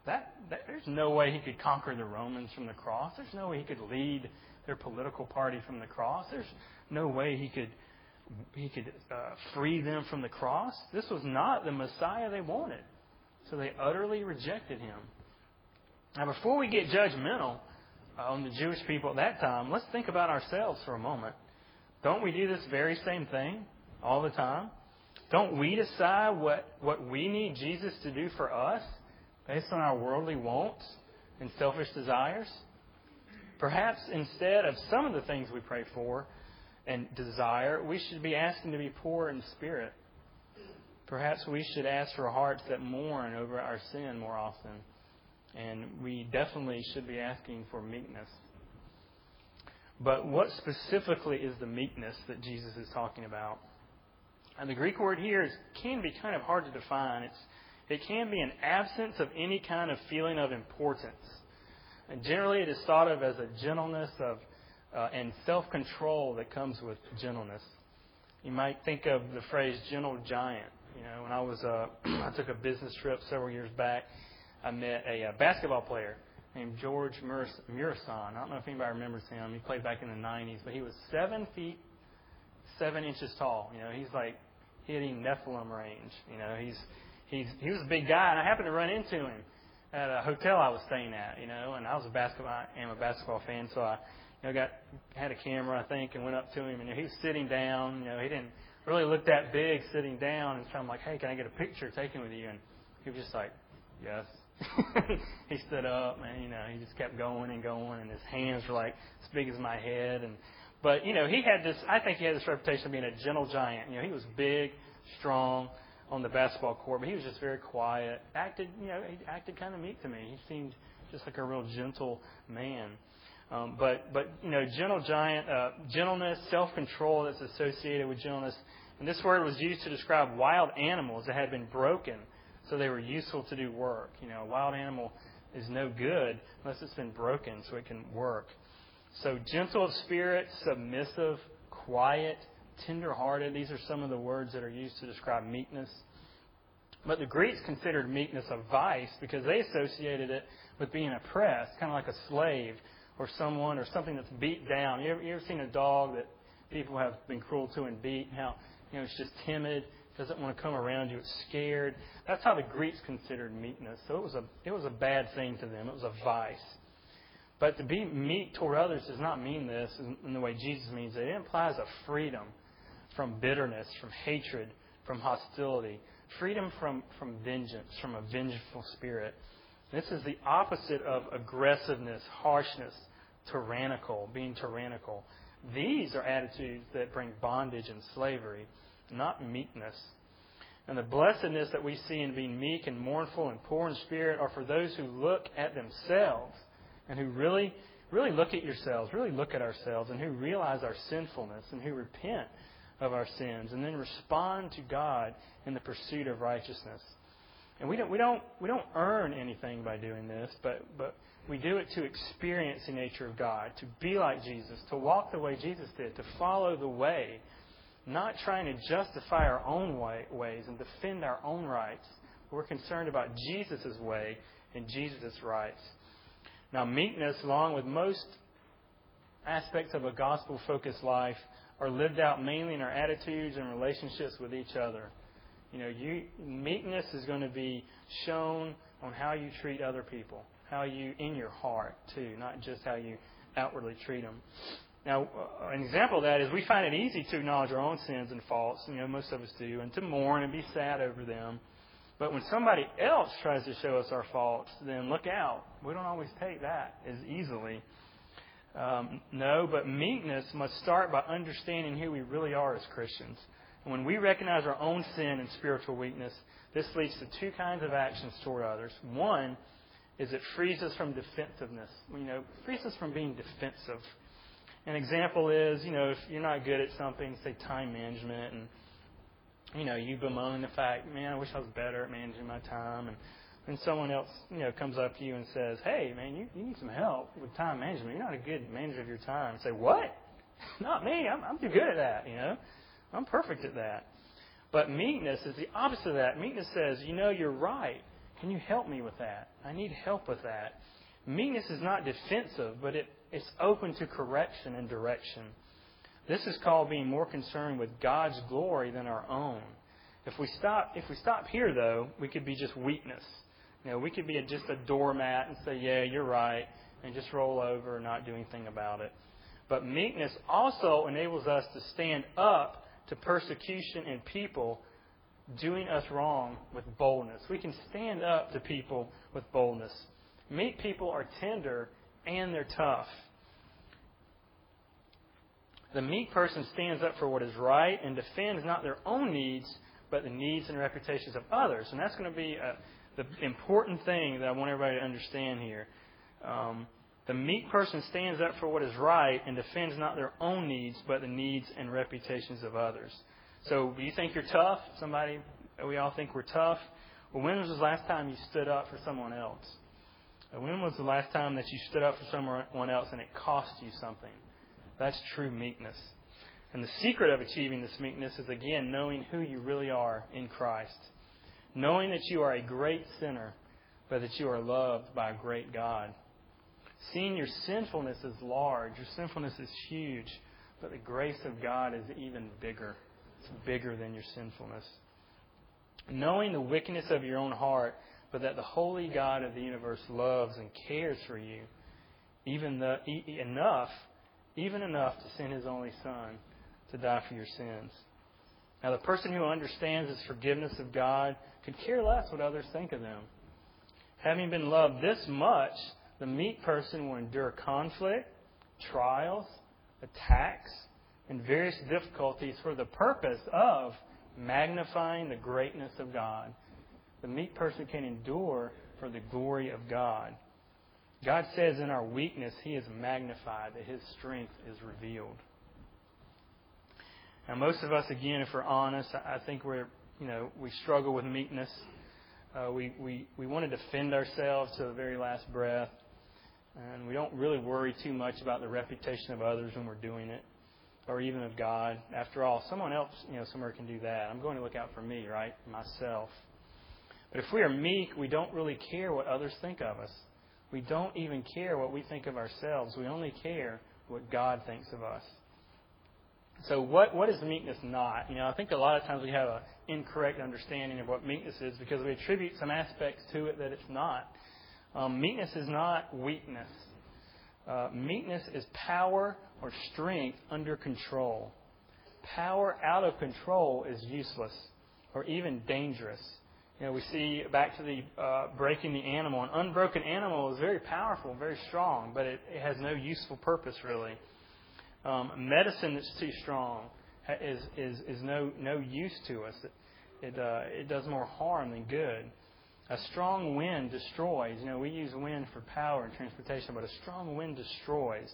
That, that there's no way he could conquer the Romans from the cross. There's no way he could lead their political party from the cross. There's no way he could he could uh, free them from the cross. This was not the Messiah they wanted. So they utterly rejected him. Now, before we get judgmental uh, on the Jewish people at that time, let's think about ourselves for a moment. Don't we do this very same thing all the time? Don't we decide what, what we need Jesus to do for us based on our worldly wants and selfish desires? Perhaps instead of some of the things we pray for and desire, we should be asking to be poor in spirit. Perhaps we should ask for hearts that mourn over our sin more often. And we definitely should be asking for meekness. But what specifically is the meekness that Jesus is talking about? And the Greek word here is, can be kind of hard to define. It's, it can be an absence of any kind of feeling of importance. And generally, it is thought of as a gentleness of uh, and self-control that comes with gentleness. You might think of the phrase "gentle giant." You know, when I was uh, I took a business trip several years back, I met a, uh, basketball player named George Muresan. I don't know if anybody remembers him. He played back in the '90s, but he was seven feet seven inches tall. You know, he's like hitting Nephilim range. You know, he's he's he was a big guy, and I happened to run into him at a hotel I was staying at. You know, and I was a basketball I am a basketball fan, so I you know got had a camera I think and went up to him, and he was sitting down. You know, he didn't really look that big sitting down, and so I'm like, hey, can I get a picture taken with you? And he was just like, yes. he stood up, and you know, he just kept going and going, and his hands were like as big as my head, and but, you know, he had this, I think he had this reputation of being a gentle giant. You know, he was big, strong on the basketball court, but he was just very quiet. Acted, you know, he acted kind of meek to me. He seemed just like a real gentle man. Um, but, but, you know, gentle giant, uh, gentleness, self-control that's associated with gentleness. And this word was used to describe wild animals that had been broken so they were useful to do work. You know, a wild animal is no good unless it's been broken so it can work. So, gentle of spirit, submissive, quiet, tender-hearted. These are some of the words that are used to describe meekness. But the Greeks considered meekness a vice because they associated it with being oppressed, kind of like a slave or someone or something that's beat down. You ever, you ever seen a dog that people have been cruel to and beat? How you know it's just timid, doesn't want to come around you, it's scared. That's how the Greeks considered meekness. So it was a it was a bad thing to them. It was a vice. But to be meek toward others does not mean this in the way Jesus means it. It implies a freedom from bitterness, from hatred, from hostility, freedom from, from vengeance, from a vengeful spirit. This is the opposite of aggressiveness, harshness, tyrannical, being tyrannical. These are attitudes that bring bondage and slavery, not meekness. And the blessedness that we see in being meek and mournful and poor in spirit are for those who look at themselves and who really, really look at yourselves, really look at ourselves, and who realize our sinfulness and who repent of our sins and then respond to God in the pursuit of righteousness. And we don't, we don't, we don't earn anything by doing this, but, but we do it to experience the nature of God, to be like Jesus, to walk the way Jesus did, to follow the way, not trying to justify our own way, ways and defend our own rights. We're concerned about Jesus' way and Jesus' rights. Now, meekness, along with most aspects of a gospel focused life, are lived out mainly in our attitudes and relationships with each other. You know, you, meekness is going to be shown on how you treat other people, how you, in your heart, too, not just how you outwardly treat them. Now, uh, an example of that is we find it easy to acknowledge our own sins and faults, you know, most of us do, and to mourn and be sad over them. But when somebody else tries to show us our faults, then look out. We don't always take that as easily. Um, no, but meekness must start by understanding who we really are as Christians. And when we recognize our own sin and spiritual weakness, this leads to two kinds of actions toward others. One is it frees us from defensiveness. You know, frees us from being defensive. An example is, you know, if you're not good at something, say time management, and you know, you bemoan the fact, man, I wish I was better at managing my time. And then someone else, you know, comes up to you and says, hey, man, you, you need some help with time management. You're not a good manager of your time. And say, what? not me. I'm, I'm too good at that, you know. I'm perfect at that. But meekness is the opposite of that. Meekness says, you know, you're right. Can you help me with that? I need help with that. Meekness is not defensive, but it, it's open to correction and direction. This is called being more concerned with God's glory than our own. If we stop, if we stop here, though, we could be just weakness. Know, we could be a, just a doormat and say, "Yeah, you're right," and just roll over and not do anything about it. But meekness also enables us to stand up to persecution and people doing us wrong with boldness. We can stand up to people with boldness. Meek people are tender and they're tough. The meek person stands up for what is right and defends not their own needs, but the needs and reputations of others. And that's going to be a, the important thing that I want everybody to understand here. Um, the meek person stands up for what is right and defends not their own needs, but the needs and reputations of others. So, do you think you're tough? Somebody, we all think we're tough. Well, when was the last time you stood up for someone else? When was the last time that you stood up for someone else and it cost you something? That's true meekness. And the secret of achieving this meekness is, again, knowing who you really are in Christ. Knowing that you are a great sinner, but that you are loved by a great God. Seeing your sinfulness is large, your sinfulness is huge, but the grace of God is even bigger. It's bigger than your sinfulness. Knowing the wickedness of your own heart, but that the holy God of the universe loves and cares for you, even the, enough, even enough to send His only Son to die for your sins. Now, the person who understands this forgiveness of God could care less what others think of them. Having been loved this much, the meek person will endure conflict, trials, attacks, and various difficulties for the purpose of magnifying the greatness of God. The meek person can endure for the glory of God. God says in our weakness, He is magnified, that His strength is revealed. Now, most of us, again, if we're honest, I think we're, you know, we struggle with meekness. Uh, we, we, we want to defend ourselves to the very last breath. And we don't really worry too much about the reputation of others when we're doing it, or even of God. After all, someone else, you know, somewhere can do that. I'm going to look out for me, right? Myself. But if we are meek, we don't really care what others think of us. We don't even care what we think of ourselves. We only care what God thinks of us. So what what is meekness not? You know, I think a lot of times we have an incorrect understanding of what meekness is because we attribute some aspects to it that it's not. Um, meekness is not weakness. Uh, meekness is power or strength under control. Power out of control is useless or even dangerous. You know, we see back to the uh, breaking the animal. An unbroken animal is very powerful, very strong, but it, it has no useful purpose really. Um, medicine that's too strong is, is, is no, no use to us. It, it, uh, it does more harm than good. A strong wind destroys. You know, we use wind for power and transportation, but a strong wind destroys.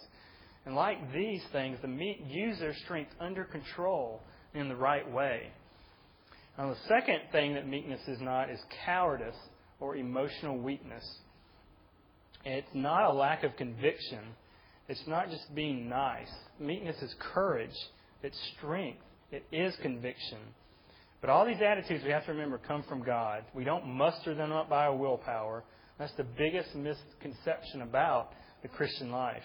And like these things, the meek use their strength under control in the right way. Now, the second thing that meekness is not is cowardice or emotional weakness. It's not a lack of conviction. It's not just being nice. Meekness is courage, it's strength, it is conviction. But all these attitudes we have to remember come from God. We don't muster them up by our willpower. That's the biggest misconception about the Christian life.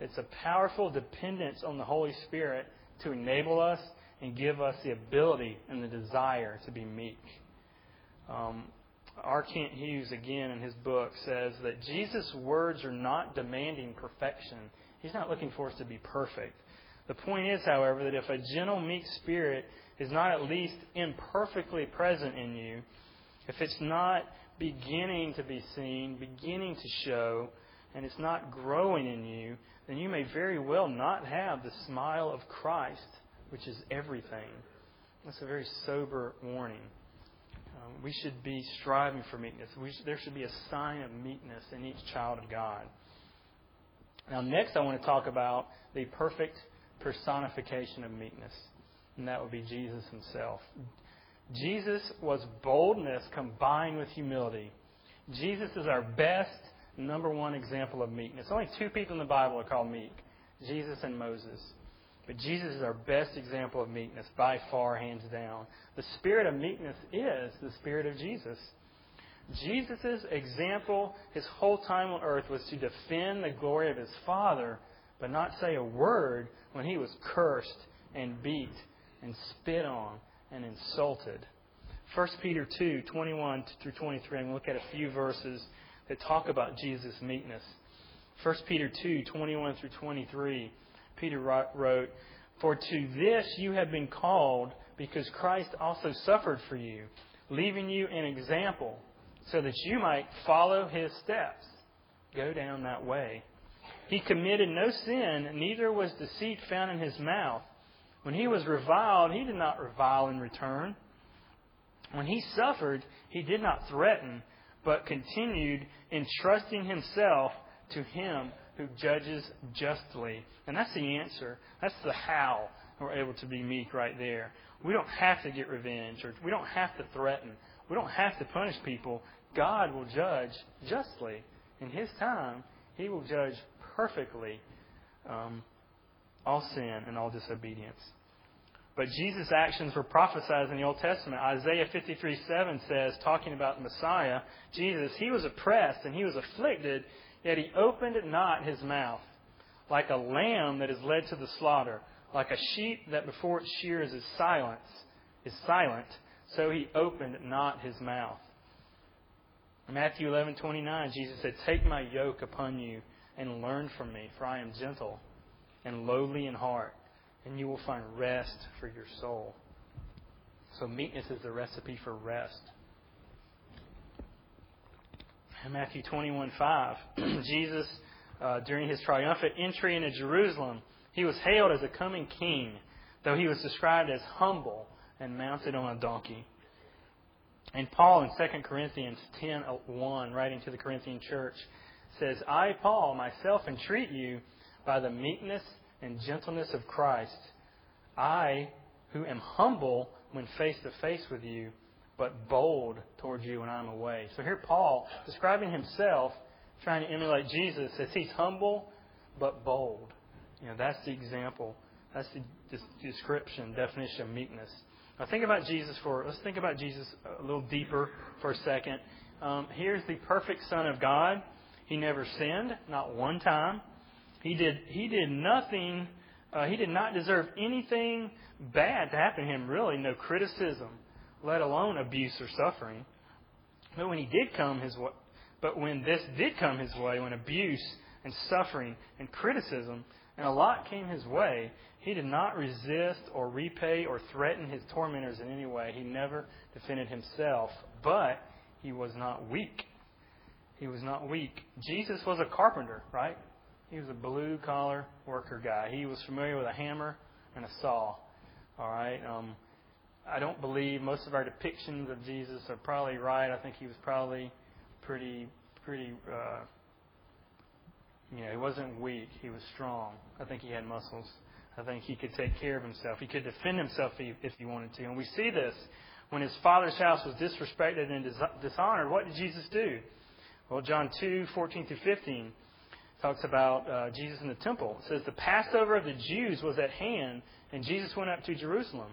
It's a powerful dependence on the Holy Spirit to enable us and give us the ability and the desire to be meek. Um, R. Kent Hughes, again, in his book, says that Jesus' words are not demanding perfection. He's not looking for us to be perfect. The point is, however, that if a gentle, meek spirit is not at least imperfectly present in you, if it's not beginning to be seen, beginning to show, and it's not growing in you, then you may very well not have the smile of Christ, which is everything. That's a very sober warning. Um, we should be striving for meekness. Should, there should be a sign of meekness in each child of God. Now, next, I want to talk about the perfect personification of meekness, and that would be Jesus himself. Jesus was boldness combined with humility. Jesus is our best, number one example of meekness. Only two people in the Bible are called meek Jesus and Moses. But Jesus is our best example of meekness, by far, hands down. The spirit of meekness is the spirit of Jesus. Jesus' example his whole time on earth was to defend the glory of his Father, but not say a word when he was cursed and beat and spit on and insulted. 1 Peter 2, 21 through 23. I'm going to look at a few verses that talk about Jesus' meekness. 1 Peter 2, 21 through 23. Peter wrote, For to this you have been called, because Christ also suffered for you, leaving you an example, so that you might follow his steps. Go down that way. He committed no sin, neither was deceit found in his mouth. When he was reviled, he did not revile in return. When he suffered, he did not threaten, but continued entrusting himself to him who judges justly. And that's the answer. That's the how we're able to be meek right there. We don't have to get revenge, or we don't have to threaten. We don't have to punish people. God will judge justly. In His time, He will judge perfectly um, all sin and all disobedience. But Jesus' actions were prophesied in the Old Testament. Isaiah 53 7 says, talking about the Messiah, Jesus, he was oppressed and he was afflicted, yet he opened not his mouth. Like a lamb that is led to the slaughter, like a sheep that before its shears is silent, is silent, so he opened not his mouth. Matthew 11:29, Jesus said, "Take my yoke upon you and learn from me, for I am gentle and lowly in heart, and you will find rest for your soul. So, meekness is the recipe for rest. In Matthew 21 5, Jesus, uh, during his triumphant entry into Jerusalem, he was hailed as a coming king, though he was described as humble and mounted on a donkey. And Paul in 2 Corinthians 10:1, writing to the Corinthian church, says, "I, Paul, myself entreat you by the meekness and gentleness of Christ, I, who am humble when face to face with you, but bold towards you when I'm away. So here Paul, describing himself, trying to emulate Jesus, says he's humble but bold. You know, that's the example. That's the description, definition of meekness. Now think about Jesus for, let's think about Jesus a little deeper for a second. Um, here's the perfect Son of God. He never sinned, not one time. He did, he did nothing, uh, he did not deserve anything bad to happen to him, really. No criticism, let alone abuse or suffering. But when he did come his way, but when this did come his way, when abuse and suffering and criticism and a lot came his way, he did not resist or repay or threaten his tormentors in any way. He never defended himself, but he was not weak. He was not weak. Jesus was a carpenter, right? He was a blue collar worker guy. He was familiar with a hammer and a saw. All right. Um, I don't believe most of our depictions of Jesus are probably right. I think he was probably pretty, pretty. Uh, you know, he wasn't weak. He was strong. I think he had muscles. I think he could take care of himself. He could defend himself if he wanted to. And we see this when his father's house was disrespected and dishonored. What did Jesus do? Well, John 2, 14 through 15 talks about uh, Jesus in the temple. It says, The Passover of the Jews was at hand, and Jesus went up to Jerusalem.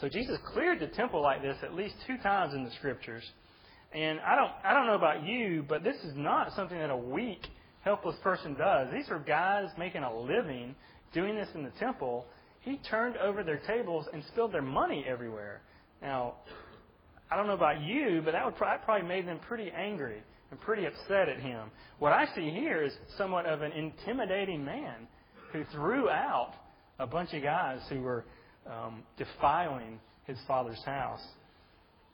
So Jesus cleared the temple like this at least two times in the scriptures. And I don't, I don't know about you, but this is not something that a weak, helpless person does. These are guys making a living doing this in the temple. He turned over their tables and spilled their money everywhere. Now, I don't know about you, but that would probably made them pretty angry and pretty upset at him. What I see here is somewhat of an intimidating man who threw out a bunch of guys who were um, defiling his father's house.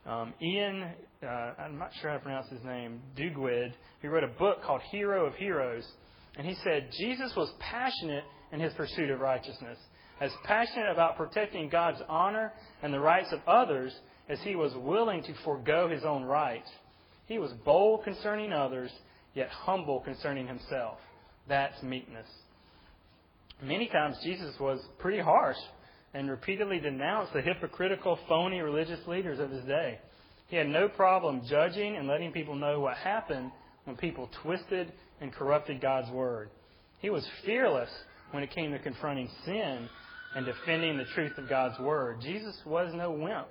Um, Iain, uh, I'm not sure how to pronounce his name, Duguid, he wrote a book called Hero of Heroes. And he said Jesus was passionate in his pursuit of righteousness, as passionate about protecting God's honor and the rights of others as he was willing to forego his own rights. He was bold concerning others, yet humble concerning himself. That's meekness. Many times Jesus was pretty harsh and repeatedly denounced the hypocritical, phony religious leaders of his day. He had no problem judging and letting people know what happened when people twisted and corrupted God's word. He was fearless when it came to confronting sin and defending the truth of God's word. Jesus was no wimp.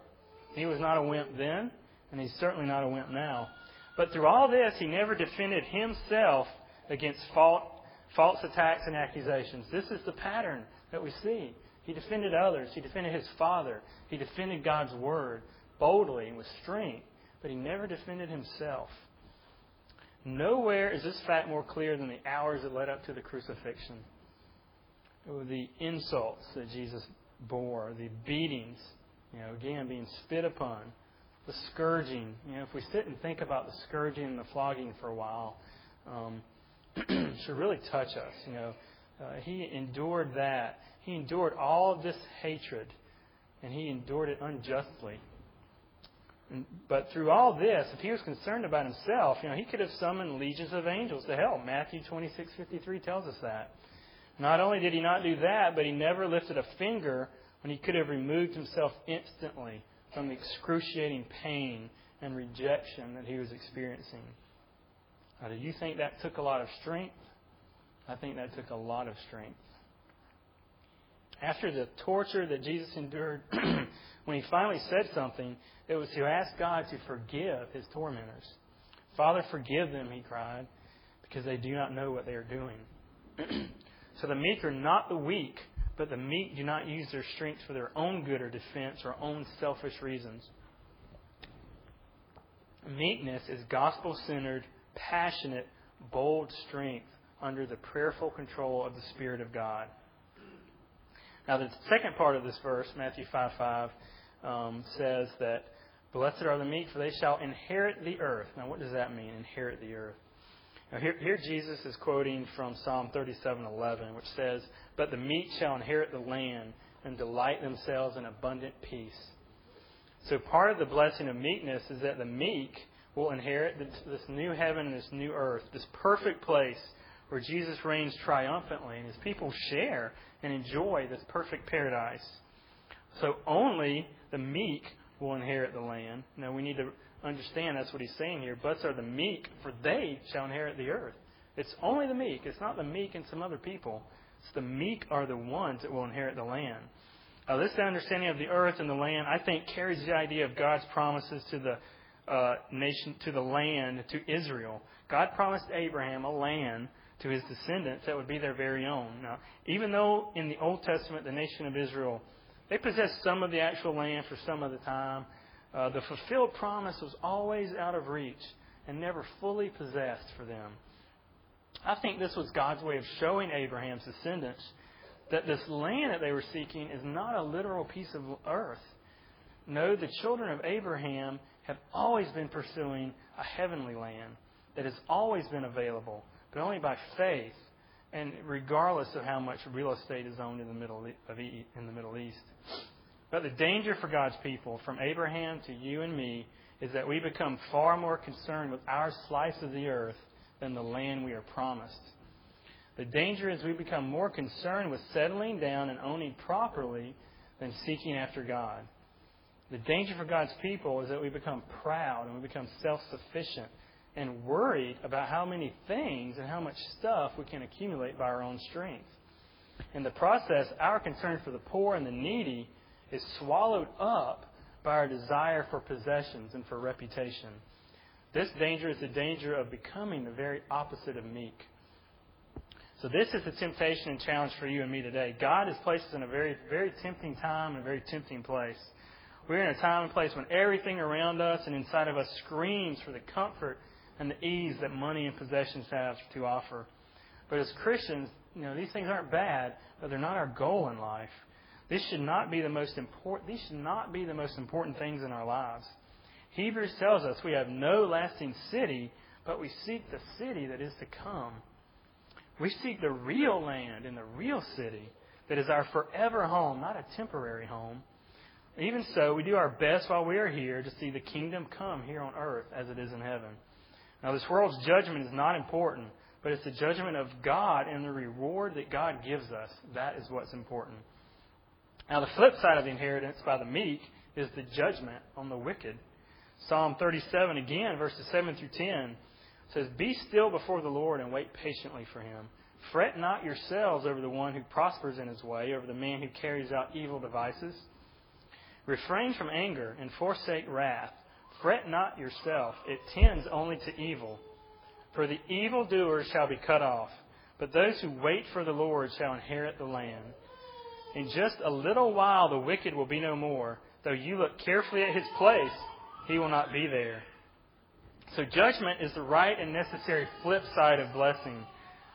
He was not a wimp then, and he's certainly not a wimp now. But through all this, he never defended himself against false attacks and accusations. This is the pattern that we see. He defended others. He defended his father. He defended God's word boldly and with strength, but he never defended himself. Nowhere is this fact more clear than the hours that led up to the crucifixion. The insults that Jesus bore, the beatings, you know, again, being spit upon, the scourging. You know, if we sit and think about the scourging and the flogging for a while, um, should really touch us. You know, uh, he endured that. He endured all of this hatred, and he endured it unjustly. But through all this, if he was concerned about himself, you know, he could have summoned legions of angels to help. Matthew 26:53 tells us that. Not only did he not do that, but he never lifted a finger when he could have removed himself instantly from the excruciating pain and rejection that he was experiencing. Now, do you think that took a lot of strength? I think that took a lot of strength. After the torture that Jesus endured, when he finally said something, it was to ask God to forgive his tormentors. Father, forgive them, he cried, because they do not know what they are doing. so the meek are not the weak, but the meek do not use their strength for their own good or defense or own selfish reasons. Meekness is gospel centered, passionate, bold strength under the prayerful control of the Spirit of God. Now, the second part of this verse, Matthew 5 5, um, says that Blessed are the meek, for they shall inherit the earth. Now, what does that mean, inherit the earth? Now, here, here Jesus is quoting from Psalm 37:11, which says, "But the meek shall inherit the land and delight themselves in abundant peace." So, part of the blessing of meekness is that the meek will inherit this new heaven and this new earth, this perfect place where Jesus reigns triumphantly, and his people share and enjoy this perfect paradise. So, only the meek will inherit the land. Now we need to understand that's what he's saying here. Blessed are the meek, for they shall inherit the earth. It's only the meek. It's not the meek and some other people. It's the meek are the ones that will inherit the land. This understanding of the earth and the land, I think, carries the idea of God's promises to the uh, nation, to the land, to Israel. God promised Abraham a land to his descendants that would be their very own. Now, even though in the Old Testament the nation of Israel they possessed some of the actual land for some of the time. Uh, the fulfilled promise was always out of reach and never fully possessed for them. I think this was God's way of showing Abraham's descendants that this land that they were seeking is not a literal piece of earth. No, the children of Abraham have always been pursuing a heavenly land that has always been available, but only by faith and regardless of how much real estate is owned in the Middle of e, in the Middle East. But the danger for God's people, from Abraham to you and me, is that we become far more concerned with our slice of the earth than the land we are promised. The danger is we become more concerned with settling down and owning properly than seeking after God. The danger for God's people is that we become proud and we become self sufficient and worried about how many things and how much stuff we can accumulate by our own strength. In the process, our concern for the poor and the needy is swallowed up by our desire for possessions and for reputation. This danger is the danger of becoming the very opposite of meek. So this is the temptation and challenge for you and me today. God has placed us in a very, very tempting time and a very tempting place. We're in a time and place when everything around us and inside of us screams for the comfort and the ease that money and possessions have to offer. But as Christians, you know, these things aren't bad, but they're not our goal in life. This should not be the most important these should not be the most important things in our lives. Hebrews tells us we have no lasting city, but we seek the city that is to come. We seek the real land and the real city that is our forever home, not a temporary home. Even so, we do our best while we are here to see the kingdom come here on earth as it is in heaven. Now, this world's judgment is not important, but it's the judgment of God and the reward that God gives us. That is what's important. Now, the flip side of the inheritance by the meek is the judgment on the wicked. Psalm 37, again, verses 7 through 10, says, Be still before the Lord and wait patiently for him. Fret not yourselves over the one who prospers in his way, over the man who carries out evil devices. Refrain from anger and forsake wrath. Fret not yourself, it tends only to evil. For the evildoers shall be cut off, but those who wait for the Lord shall inherit the land. In just a little while the wicked will be no more. Though you look carefully at his place, he will not be there. So judgment is the right and necessary flip side of blessing.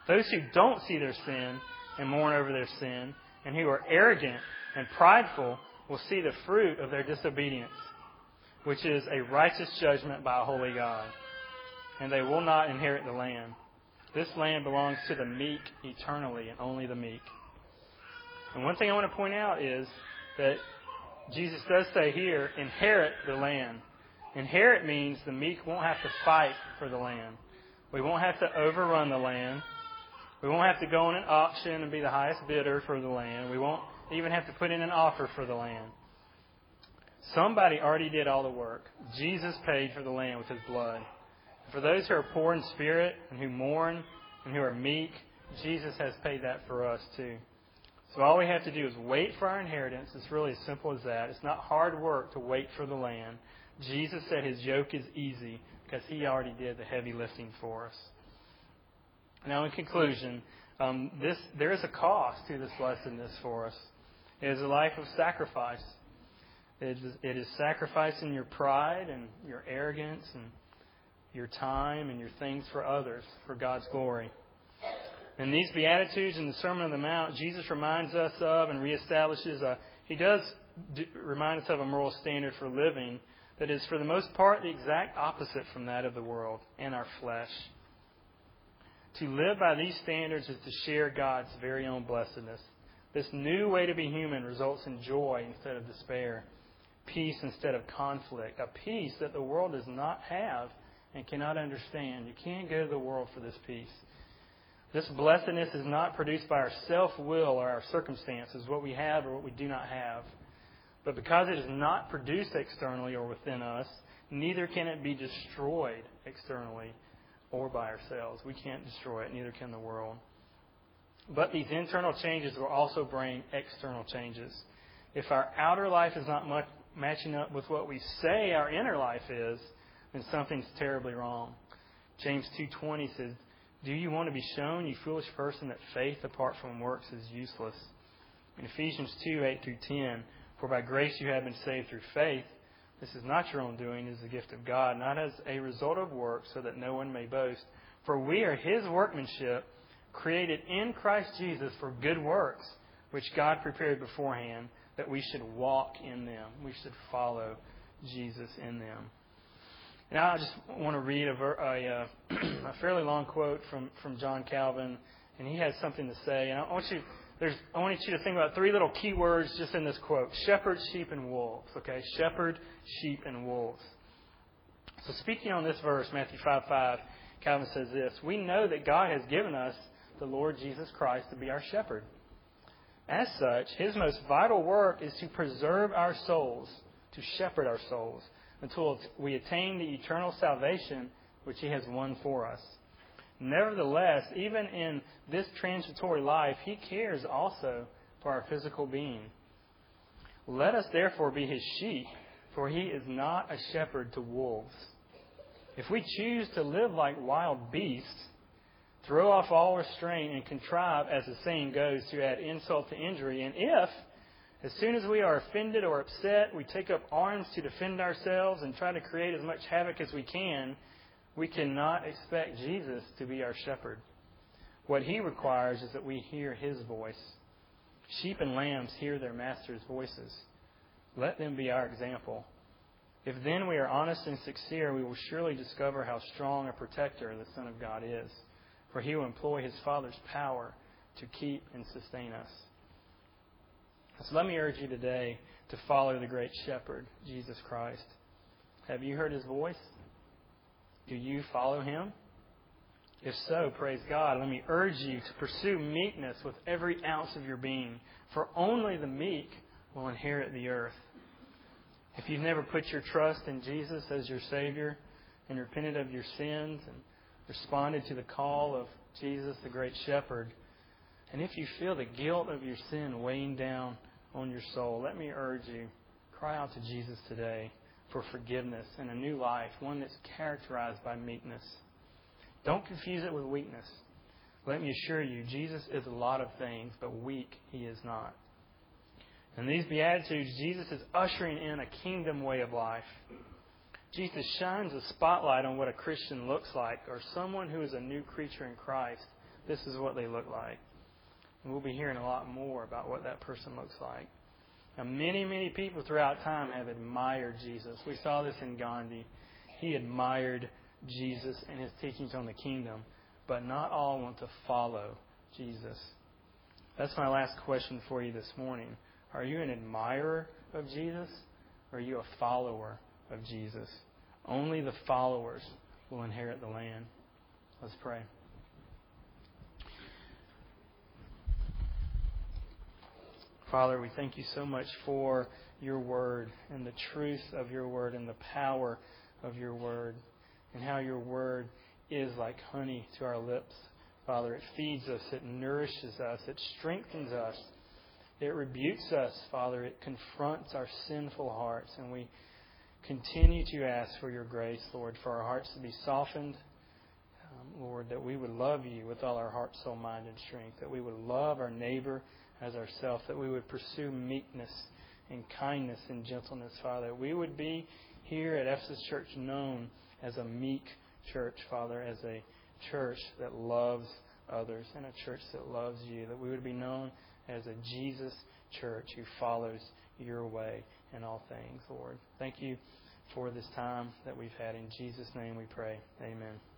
Those who don't see their sin and mourn over their sin, and who are arrogant and prideful, will see the fruit of their disobedience, which is a righteous judgment by a holy God. And they will not inherit the land. This land belongs to the meek eternally, and only the meek. And one thing I want to point out is that Jesus does say here, inherit the land. Inherit means the meek won't have to fight for the land. We won't have to overrun the land. We won't have to go on an auction and be the highest bidder for the land. We won't even have to put in an offer for the land. Somebody already did all the work. Jesus paid for the land with his blood. For those who are poor in spirit and who mourn and who are meek, Jesus has paid that for us too. So all we have to do is wait for our inheritance. It's really as simple as that. It's not hard work to wait for the land. Jesus said his yoke is easy because he already did the heavy lifting for us. Now, in conclusion, um, this there is a cost to this blessedness for us. It is a life of sacrifice. It is, it is sacrificing your pride and your arrogance and your time and your things for others for God's glory. In these Beatitudes in the Sermon on the Mount, Jesus reminds us of and reestablishes a, he does remind us of a moral standard for living that is, for the most part, the exact opposite from that of the world and our flesh. To live by these standards is to share God's very own blessedness. This new way to be human results in joy instead of despair, peace instead of conflict, a peace that the world does not have and cannot understand. You can't go to the world for this peace. This blessedness is not produced by our self will or our circumstances, what we have or what we do not have. But because it is not produced externally or within us, neither can it be destroyed externally or by ourselves. We can't destroy it, neither can the world. But these internal changes will also bring external changes. If our outer life is not much matching up with what we say our inner life is, then something's terribly wrong. James 2:20 says, do you want to be shown, you foolish person, that faith apart from works is useless? In Ephesians 2 8 through 10, For by grace you have been saved through faith. This is not your own doing, it is the gift of God, not as a result of works, so that no one may boast. For we are his workmanship, created in Christ Jesus for good works, which God prepared beforehand that we should walk in them. We should follow Jesus in them. Now, I just want to read a, a, uh, a, fairly long quote from, from John Calvin, and he has something to say. And I want you, there's, I want you to think about three little key words just in this quote: shepherd, sheep, and wolves. Okay, shepherd, sheep, and wolves. So, speaking on this verse, Matthew five five, Calvin says this: We know that God has given us the Lord Jesus Christ to be our shepherd. As such, His most vital work is to preserve our souls, to shepherd our souls until we attain the eternal salvation which He has won for us. Nevertheless, even in this transitory life, He cares also for our physical being. Let us therefore be His sheep, for He is not a shepherd to wolves. If we choose to live like wild beasts, throw off all restraint, and contrive, as the saying goes, to add insult to injury, and if as soon as we are offended or upset, we take up arms to defend ourselves and try to create as much havoc as we can. We cannot expect Jesus to be our shepherd. What he requires is that we hear his voice. Sheep and lambs hear their master's voices. Let them be our example. If then we are honest and sincere, we will surely discover how strong a protector the Son of God is, for he will employ his Father's power to keep and sustain us. So let me urge you today to follow the great shepherd, Jesus Christ. Have you heard his voice? Do you follow him? If so, praise God. Let me urge you to pursue meekness with every ounce of your being, for only the meek will inherit the earth. If you've never put your trust in Jesus as your Savior and repented of your sins and responded to the call of Jesus, the great shepherd, and if you feel the guilt of your sin weighing down on your soul, let me urge you cry out to Jesus today for forgiveness and a new life, one that's characterized by meekness. Don't confuse it with weakness. Let me assure you, Jesus is a lot of things, but weak he is not. In these Beatitudes, Jesus is ushering in a kingdom way of life. Jesus shines a spotlight on what a Christian looks like, or someone who is a new creature in Christ. This is what they look like. And we'll be hearing a lot more about what that person looks like. Now, many, many people throughout time have admired Jesus. We saw this in Gandhi. He admired Jesus and his teachings on the kingdom, but not all want to follow Jesus. That's my last question for you this morning. Are you an admirer of Jesus or are you a follower of Jesus? Only the followers will inherit the land. Let's pray. Father, we thank you so much for your word and the truth of your word and the power of your word and how your word is like honey to our lips. Father, it feeds us, it nourishes us, it strengthens us, it rebukes us, Father, it confronts our sinful hearts, and we continue to ask for your grace, Lord, for our hearts to be softened. Um, Lord, that we would love you with all our heart, soul, mind, and strength, that we would love our neighbor as ourselves, that we would pursue meekness and kindness and gentleness, Father. We would be here at Ephesus Church known as a meek church, Father, as a church that loves others and a church that loves you, that we would be known as a Jesus church who follows your way in all things, Lord. Thank you for this time that we've had. In Jesus' name we pray. Amen.